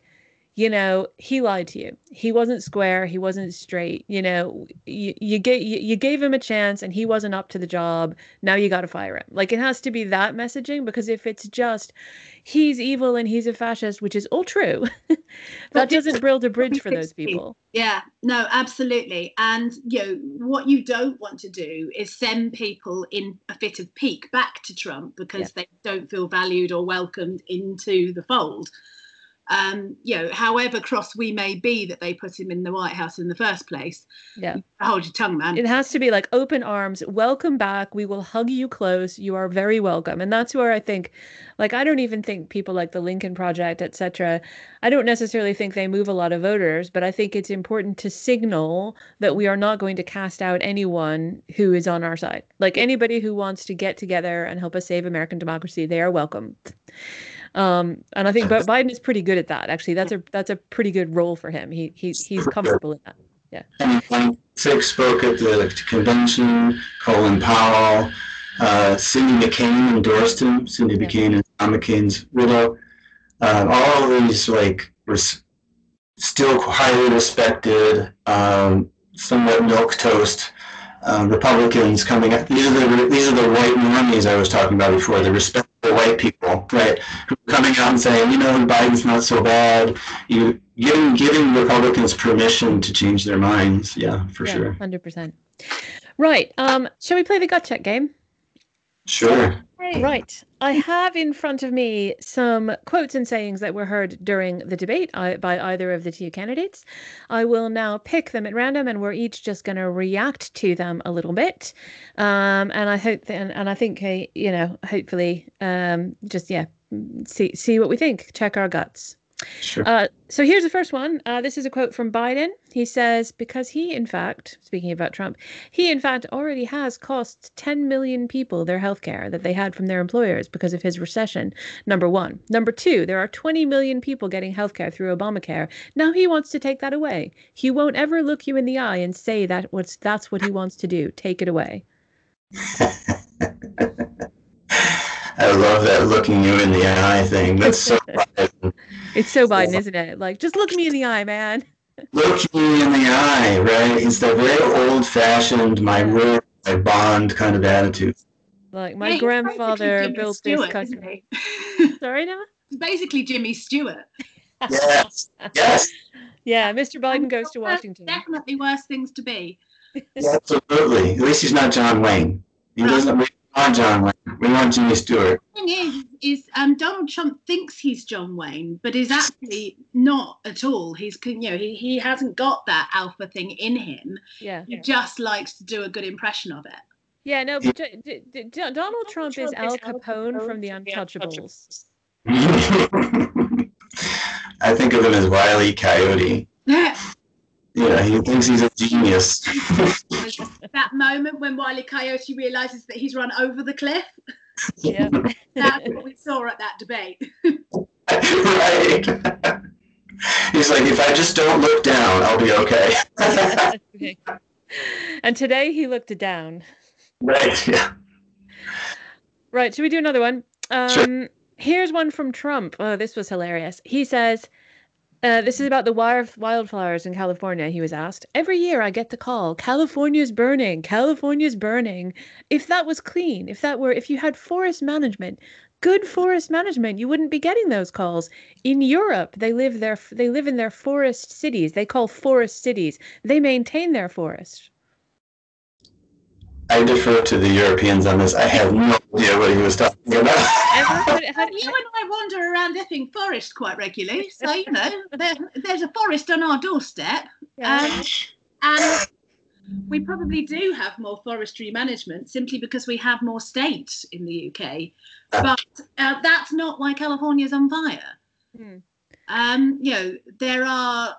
you know he lied to you. He wasn't square. He wasn't straight. You know you, you gave you, you gave him a chance and he wasn't up to the job. Now you got to fire him. Like it has to be that messaging because if it's just he's evil and he's a fascist which is all true that doesn't build a bridge for those people. Yeah no absolutely. And you know what you don't want to do is send people in a fit of pique back to trump because yeah. they don't feel valued or welcomed into the fold um, you know, however cross we may be that they put him in the White House in the first place. Yeah. Hold your tongue, man. It has to be like open arms, welcome back. We will hug you close. You are very welcome. And that's where I think, like, I don't even think people like the Lincoln Project, etc. I don't necessarily think they move a lot of voters, but I think it's important to signal that we are not going to cast out anyone who is on our side. Like anybody who wants to get together and help us save American democracy, they are welcome. Um, and I think Biden is pretty good at that. Actually, that's a that's a pretty good role for him. He he's he's comfortable in that. Yeah. And Six spoke at the convention. Colin Powell, uh, Cindy McCain endorsed him. Cindy yeah. McCain is John McCain's widow. Uh, all of these like were still highly respected, um, somewhat milquetoast um, Republicans coming up. These are the these are the white normies I was talking about before. The respectable white people, right, who are coming out and saying, you know, Biden's not so bad. You giving giving Republicans permission to change their minds. Yeah, for yeah, sure. Hundred percent. Right. Um, shall we play the gut check game? Sure. Right. I have in front of me some quotes and sayings that were heard during the debate uh, by either of the two candidates. I will now pick them at random, and we're each just going to react to them a little bit. Um, and I hope, that, and, and I think, uh, you know, hopefully, um, just yeah, see see what we think. Check our guts. Sure. Uh, so here's the first one. Uh, this is a quote from Biden. He says, because he, in fact, speaking about Trump, he, in fact, already has cost 10 million people their health care that they had from their employers because of his recession. Number one. Number two, there are 20 million people getting health care through Obamacare. Now he wants to take that away. He won't ever look you in the eye and say that what's, that's what he wants to do. Take it away. I love that looking you in the eye thing. That's so Biden. It's so Biden, isn't it? Like, just look me in the eye, man. Look me in the eye, right? It's the very old fashioned, my word, my bond kind of attitude. Like, my yeah, grandfather built Stewart, this country. Sorry, Noah? It's basically Jimmy Stewart. yes, yes, Yeah, Mr. Biden goes to Washington. Definitely worse things to be. absolutely. At least he's not John Wayne. He doesn't. We want John Wayne. We want Jimmy Stewart. The thing is, is um, Donald Trump thinks he's John Wayne, but is actually not at all. He's you know he, he hasn't got that alpha thing in him. Yeah. He just likes to do a good impression of it. Yeah, no, but D- D- D- Donald Trump is Al Capone from The Untouchables. I think of him as Wile E. Coyote. Yeah. Yeah, he thinks he's a genius. that moment when Wiley Coyote realizes that he's run over the cliff. Yeah. That's what we saw at that debate. right. He's like, if I just don't look down, I'll be okay. Okay. And today he looked down. right. Yeah. Right, should we do another one? Um, Sure. Here's one from Trump. Oh, this was hilarious. He says, uh, this is about the wildflowers in California. He was asked, Every year I get the call, California's burning, California's burning. If that was clean, if that were, if you had forest management, good forest management, you wouldn't be getting those calls. In Europe, they live their, they live in their forest cities. They call forest cities. They maintain their forest. I defer to the Europeans on this. I have no idea what he was talking about. And how- how- you and I wander around Epping Forest quite regularly, so you know there, there's a forest on our doorstep, um, and we probably do have more forestry management simply because we have more states in the UK. But uh, that's not why California's on fire. Hmm. Um, you know, there are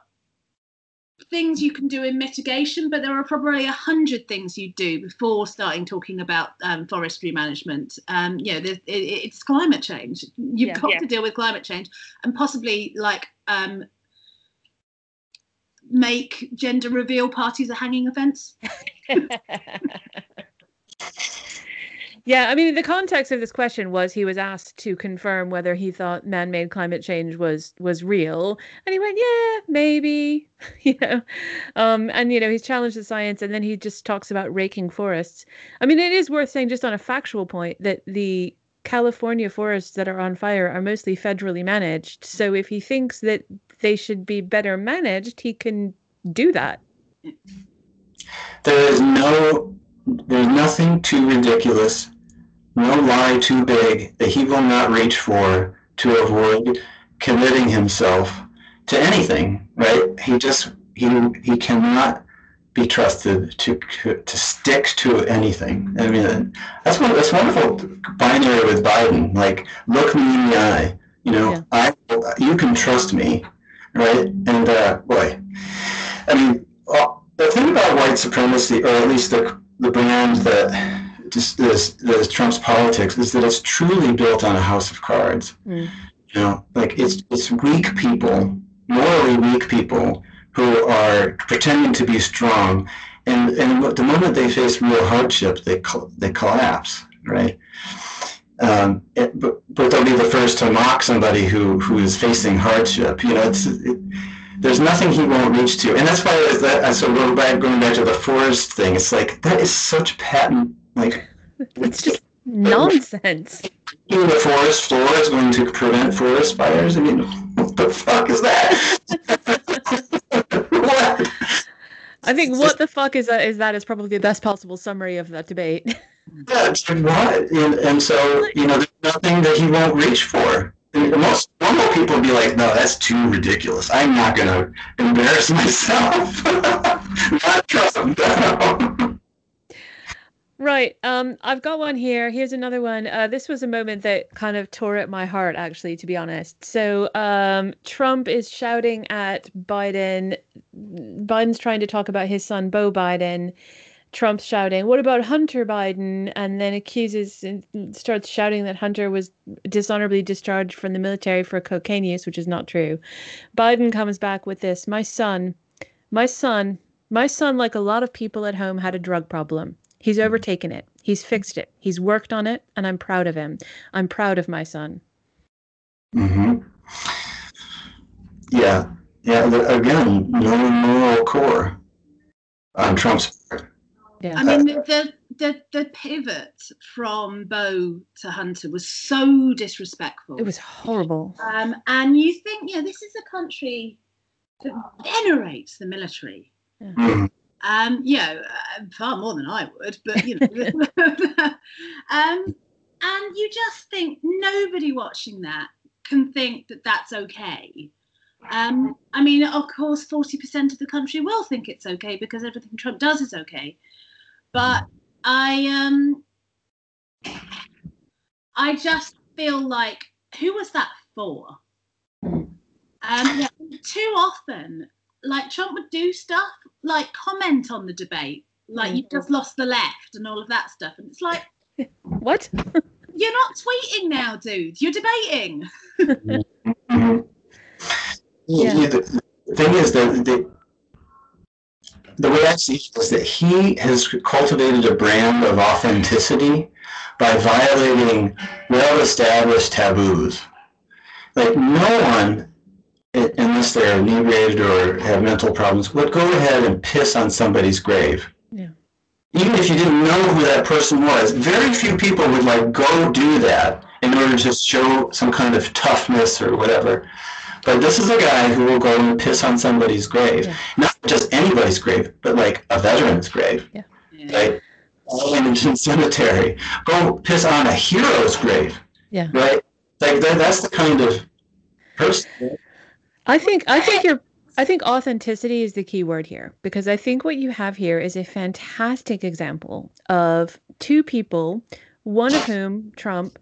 things you can do in mitigation, but there are probably a hundred things you do before starting talking about um, forestry management. Um, you know, there's- it, it's climate change. You've Yeah. got Yeah. to deal with climate change, and possibly like um, make gender reveal parties a hanging offence. yeah, I mean, the context of this question was he was asked to confirm whether he thought man-made climate change was was real, and he went, "Yeah, maybe," you know, um, and you know, he's challenged the science, and then he just talks about raking forests. I mean, it is worth saying, just on a factual point, that the California forests that are on fire are mostly federally managed. So if he thinks that they should be better managed, he can do that. There is no, there's nothing too ridiculous, no lie too big that he will not reach for to avoid committing himself to anything. Right? He just he he cannot be trusted to to stick to anything. I mean, that's one that's wonderful binary with Biden. Like, look me in the eye. You know, Yeah. I you can trust me, right? And uh, boy, I mean, uh, the thing about white supremacy, or at least the the brand that just is, that is Trump's politics, is that it's truly built on a house of cards. Mm. You know, like it's it's weak people, morally weak people, who are pretending to be strong, and and the moment they face real hardship, they they collapse, right? Um, it, but, but they'll be the first to mock somebody who, who is facing hardship. You know, it's it, there's nothing he won't reach to, and that's why that. So going back going back to the forest thing, it's like that is such patent like It's just nonsense. the forest floor is going to prevent forest fires. I mean, what the fuck is that? what? I think what the fuck is that is that is probably the best possible summary of that debate. Yeah, it's like what? And, and so, you know, there's nothing that he won't reach for. And most normal people would be like, no, that's too ridiculous. I'm not going to embarrass myself. not Trump, no. Right. Um I've got one here. Here's another one. Uh this was a moment that kind of tore at my heart actually to be honest. So um Trump is shouting at Biden Biden's trying to talk about his son Beau Biden. Trump's shouting, "What about Hunter Biden?" and then accuses and starts shouting that Hunter was dishonorably discharged from the military for cocaine use, which is not true. Biden comes back with this, "My son, my son, my son like a lot of people at home had a drug problem. He's overtaken it. He's fixed it. He's worked on it, and I'm proud of him. I'm proud of my son." hmm Yeah, yeah. Again, no moral core on Trump's part. Yeah. I mean, the, the the the pivot from Beau to Hunter was so disrespectful. It was horrible. Um, and you think, yeah, this is a country that venerates the military. Mhm. Um, you know, uh, far more than I would, but you know, um, and you just think nobody watching that can think that that's okay. Um, I mean, of course, forty percent of the country will think it's okay because everything Trump does is okay. But I, um, I just feel like who was that for? Um, yeah, too often, like Trump would do stuff like comment on the debate, like you mm. just lost the left and all of that stuff, and it's like What? you're not tweeting now, dude. You're debating. Yeah. Yeah, the, the thing is that the, the way I see it is that he has cultivated a brand of authenticity by violating well-established taboos. Like no one, i- unless they're inebriated or have mental problems, would go ahead and piss on somebody's grave. Yeah. Even if you didn't know who that person was, very few people would like go do that in order to show some kind of toughness or whatever. But this is a guy who will go and piss on somebody's grave. Yeah. Not just anybody's grave, but like a veteran's grave. Yeah. Right? Arlington Cemetery. Go piss on a hero's grave. Yeah. Right? Like that, that's the kind of person. I think I think you're I think authenticity is the key word here because I think what you have here is a fantastic example of two people, one of whom Trump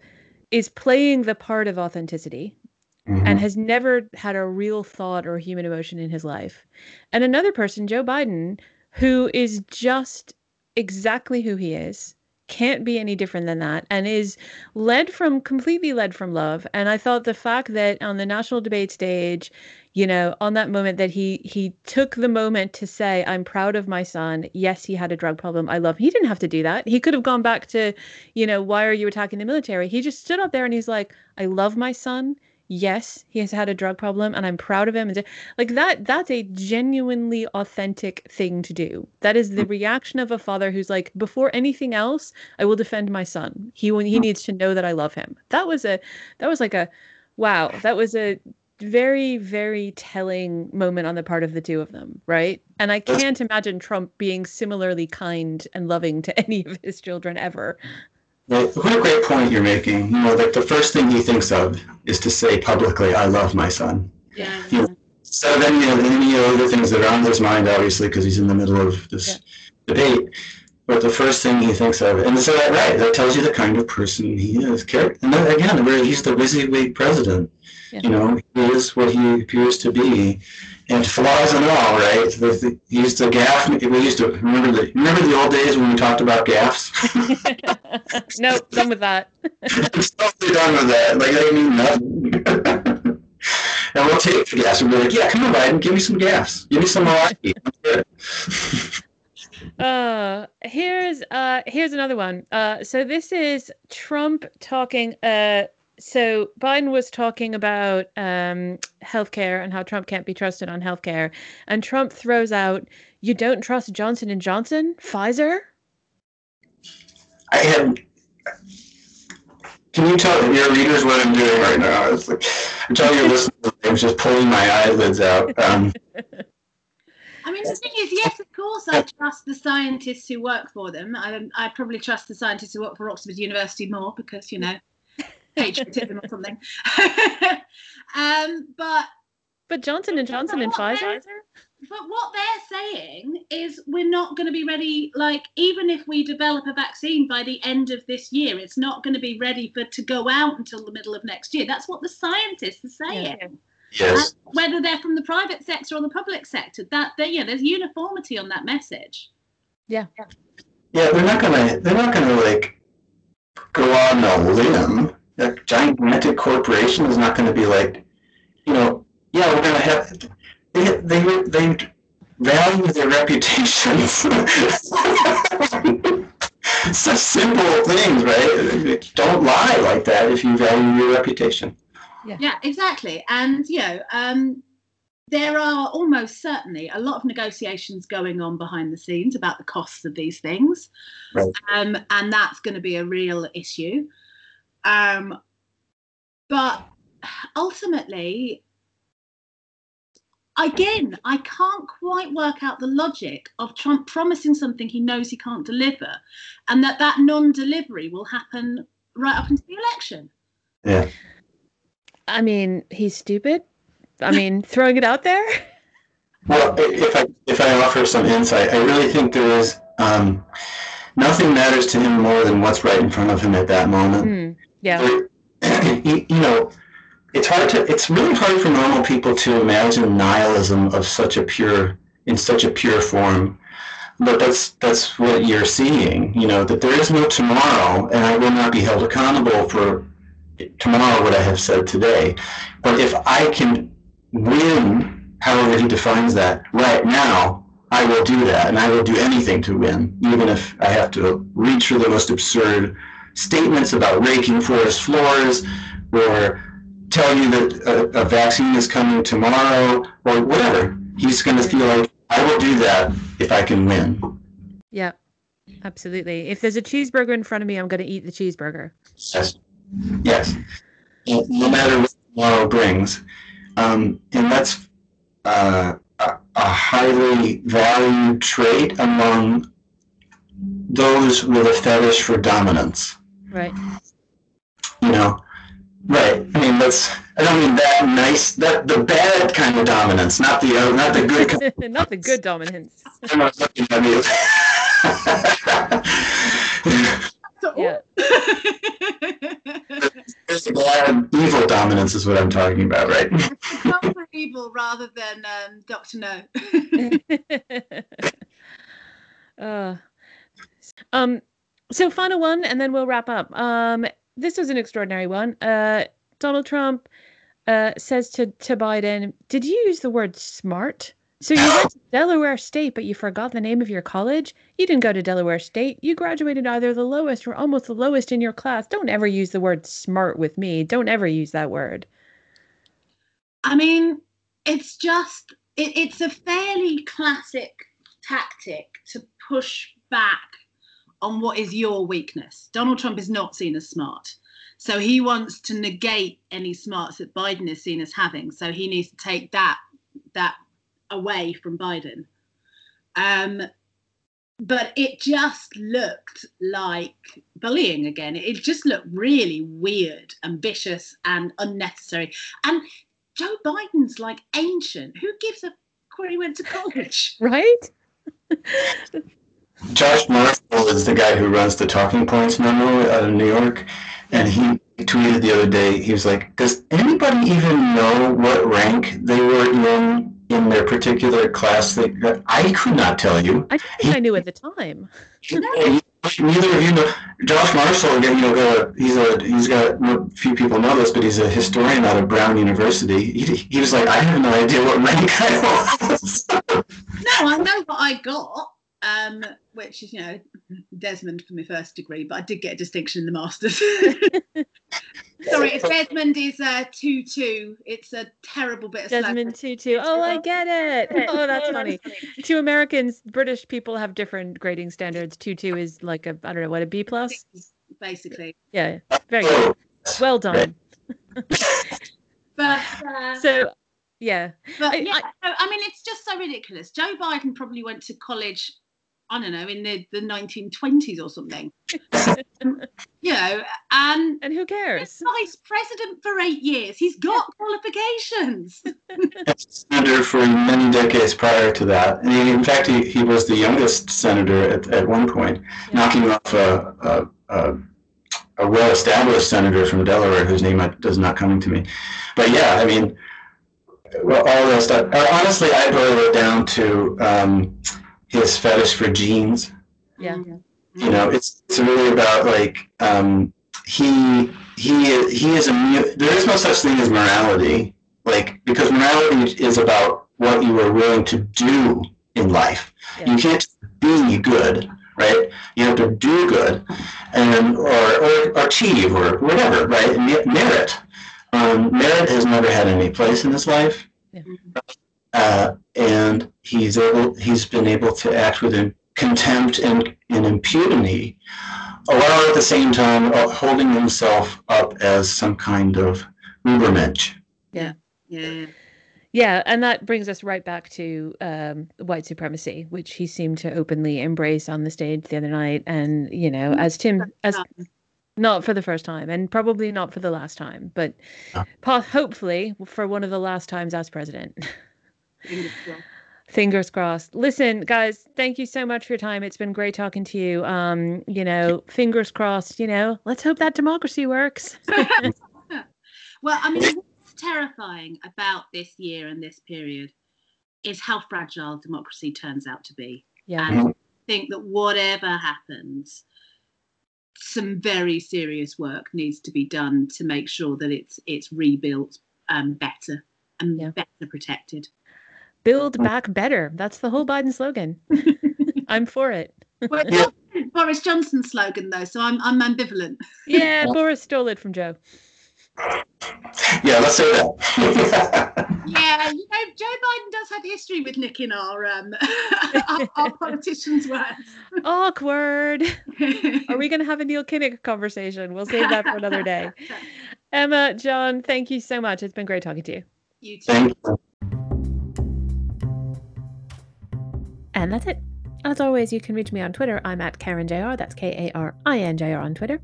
is playing the part of authenticity and mm-hmm. has never had a real thought or human emotion in his life. And another person, Joe Biden, who is just exactly who he is, can't be any different than that, and is led from completely led from love. And I thought the fact that on the national debate stage, you know, on that moment that he he took the moment to say, "I'm proud of my son. Yes, he had a drug problem. I love." He didn't have to do that. He could have gone back to, you know, why are you attacking the military? He just stood up there and he's like, "I love my son yes he has had a drug problem and i'm proud of him. And like that that's a genuinely authentic thing to do. That is the hmm. reaction of a father who's like before anything else i will defend my son. He he hmm. needs to know that i love him. That was a that was like a wow that was a very very telling moment on the part of the two of them right? And i can't imagine trump being similarly kind and loving to any of his children ever What a great point you're making. You know, like the first thing he thinks of is to say publicly, "I love my son." Yeah. Yeah. So then, you know, any other things that are on his mind, obviously, because he's in the middle of this debate. But the first thing he thinks of, and so that right, that tells you the kind of person he is. And then again, where he's the WYSIWYG president. Yeah. You know, he is what he appears to be, and flaws and all. Right? The, the, he's the gaffe. We used to remember the remember the old days when we talked about gaffes. no done with that I'm totally done with that. Like they mean nothing. and we'll take the gas and be like, yeah, come on, Biden, give me some gas. Give me some Milwaukee. I'm. Uh, here's uh here's another one. Uh, so this is Trump talking. Uh, so Biden was talking about um healthcare and how Trump can't be trusted on healthcare, and Trump throws out, "You don't trust Johnson and Johnson, Pfizer." I had. Can you tell your readers what I'm doing right now? It's like, I'm telling your listeners, I'm just pulling my eyelids out. Um, I mean, the thing is, yes, of course, I trust the scientists who work for them. I, I probably trust the scientists who work for Oxford University more because, you know, patriotism or something. um, but But Johnson and Johnson and Pfizer. but what they're saying is we're not going to be ready. Like, even if we develop a vaccine by the end of this year, it's not going to be ready for to go out until the middle of next year. That's what the scientists are saying. Yeah. yes. And whether they're from the private sector or the public sector, that they, yeah, there's uniformity on that message. Yeah, Yeah, they're not gonna. They're not gonna like go on a limb. A gigantic corporation is not gonna be like, you know, yeah, we're gonna have. They they they value their reputations. Such simple things, right? Don't lie like that if you value your reputation. Yeah, yeah exactly. And you know, um, there are almost certainly a lot of negotiations going on behind the scenes about the costs of these things, Right. um, and that's going to be a real issue. Um, but ultimately, again, I can't quite work out the logic of Trump promising something he knows he can't deliver, and that that non-delivery will happen right up until the election. Yeah. I mean, he's stupid. I mean, throwing it out there. Well, if I if I offer some insight, I really think there is um, nothing matters to him more than what's right in front of him at that moment. Hmm, yeah. you, you know, it's hard to it's really hard for normal people to imagine nihilism of such a pure in such a pure form. But that's that's what you're seeing, you know, that there is no tomorrow and I will not be held accountable for tomorrow what I have said today. But if I can win, however he defines that, right now, I will do that and I will do anything to win, even if I have to reach for the most absurd statements about raking forest floors or tell you that a, a vaccine is coming tomorrow or whatever. He's going to feel like I will do that if I can win. Yeah. Absolutely. If there's a cheeseburger in front of me, I'm going to eat the cheeseburger. Yes. Yes. No no matter what tomorrow brings. Um, and that's uh, a, a highly valued trait among those with a fetish for dominance. Right. you know right i mean that's i don't mean that nice that the bad kind of dominance not the uh, not the good kind Not the good dominance. I'm not looking at you. So- Yeah. There's the bad evil dominance is what i'm talking about right Proper evil rather than um, Doctor No. uh, um, so final one, and then we'll wrap up. Um, this was an extraordinary one. Uh, Donald Trump uh, says to to Biden, "Did you use the word smart?" So you went to Delaware State, but you forgot the name of your college. You didn't go to Delaware State. You graduated either the lowest or almost the lowest in your class. Don't ever use the word smart with me. Don't ever use that word. I mean, it's just it, it's a fairly classic tactic to push back on what is your weakness. Donald Trump is not seen as smart. So he wants to negate any smarts that Biden is seen as having. So he needs to take that that away from Biden. Um, but it just looked like bullying again. It just looked really weird, ambitious, and unnecessary. And Joe Biden's like ancient. Who gives a where he went to college? Right? josh marshall is the guy who runs the talking points memo out of new york and he tweeted the other day he was like does anybody even know what rank they were in in their particular class that i could not tell you I don't think I knew at the time. Neither of you know. Josh Marshall, again, you know, he's a he's got a few people know this, but he's a historian out of Brown University. He, he was like, I have no idea what rank I was. No, I know what I got, um, which is you know Desmond for my first degree, but I did get a distinction in the masters. Sorry, it's Desmond is uh, two two. It's a terrible bit of Desmond slavery. Tutu. Oh, I get it. Oh, that's funny. Two Americans, British people have different grading standards. Tutu is like a, I don't know, what, a B plus? basically. Yeah, very good. Well done. But uh, So, yeah. But I- yeah, I, I mean, it's just so ridiculous. Joe Biden probably went to college, I don't know, in the, the 1920s or something. you know, and And who cares? vice president for eight years. He's got qualifications. senator for many decades prior to that. And he, in fact, he, he was the youngest senator at, at one point, Yeah. knocking off a, a, a, a well-established senator from Delaware whose name does not come to me. But yeah, I mean, well, all that stuff. uh, Honestly, I boil it down to um, his fetish for genes. Yeah. You know, it's it's really about like um, he he he is a there is no such thing as morality like because morality is about what you are willing to do in life Yeah. you can't be good right you have to do good and or, or achieve or whatever right merit um, merit has never had any place in his life Yeah. uh, and he's able he's been able to act with contempt and, and impunity, while at the same time uh, holding himself up as some kind of Ubermensch. Yeah. Yeah. Yeah, and that brings us right back to um, white supremacy, which he seemed to openly embrace on the stage the other night. And you know, as Tim, as not for the first time, and probably not for the last time, but po- hopefully for one of the last times as president. Fingers crossed. Listen, guys, thank you so much for your time. It's been great talking to you. Um, you know, fingers crossed. You know, let's hope that democracy works. well, I mean terrifying about this year and this period is how fragile democracy turns out to be. Yeah. And I think that whatever happens, some very serious work needs to be done to make sure that it's it's rebuilt um, better and yeah. better protected. Build back better. That's the whole Biden slogan. I'm for it. well, yeah. Boris Johnson's slogan though, so I'm I'm ambivalent. Yeah, Boris stole it from Joe. Yeah, let's say that. yeah, you know, Joe Biden does have history with nicking our um, our, our politicians' words. Awkward. Are we going to have a Neil Kinnock conversation? We'll save that for another day. Emma, John, thank you so much. It's been great talking to you. You too. And that's it. As always, you can reach me on Twitter. I'm at KarinJR. That's K A R I N J R on Twitter.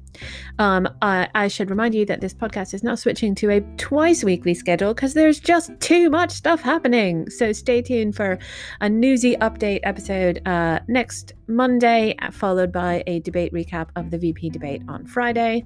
Um, I, I, should remind you that this podcast is now switching to a twice weekly schedule because there's just too much stuff happening. So stay tuned for a newsy update episode uh, next Monday, followed by a debate recap of the VP debate on Friday.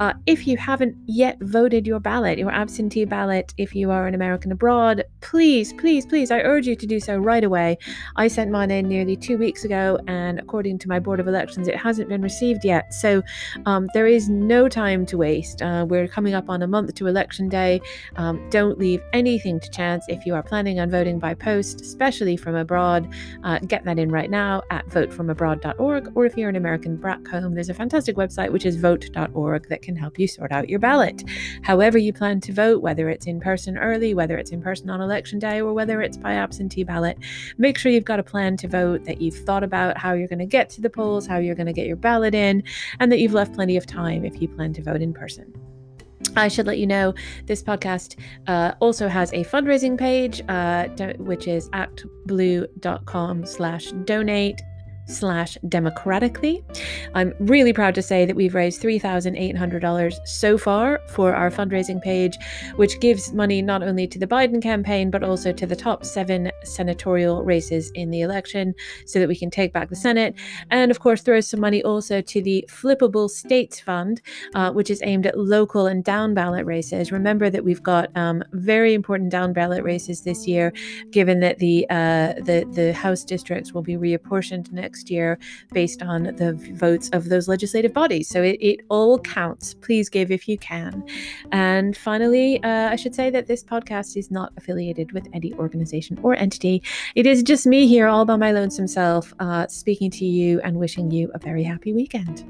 Uh, if you haven't yet voted your ballot, your absentee ballot, if you are an American abroad, please, please, please, I urge you to do so right away. I sent mine in nearly two weeks ago, and according to my Board of Elections, it hasn't been received yet. So um, there is no time to waste. Uh, we're coming up on a month to election day. Um, don't leave anything to chance if you are planning on voting by post, especially from abroad. Uh, get that in right now at votefromabroad.org, or if you're an American back home, there's a fantastic website which is vote.org that can help you sort out your ballot. However, you plan to vote, whether it's in person early, whether it's in person on election day, or whether it's by absentee ballot, make sure you've got a plan to vote, that you've thought about how you're going to get to the polls, how you're going to get your ballot in, and that you've left plenty of time if you plan to vote in person. I should let you know this podcast uh, also has a fundraising page, uh, which is actblue.com slash donate slash democratically. I'm really proud to say that we've raised $3,800 so far for our fundraising page, which gives money not only to the Biden campaign, but also to the top seven senatorial races in the election so that we can take back the Senate. And of course, throws some money also to the Flippable States Fund, uh, which is aimed at local and down ballot races. Remember that we've got um, very important down ballot races this year, given that the, uh, the, the House districts will be reapportioned next next year based on the votes of those legislative bodies. So it, it all counts. Please give if you can. And finally, uh, I should say that this podcast is not affiliated with any organization or entity. It is just me here all by my lonesome self uh, speaking to you and wishing you a very happy weekend.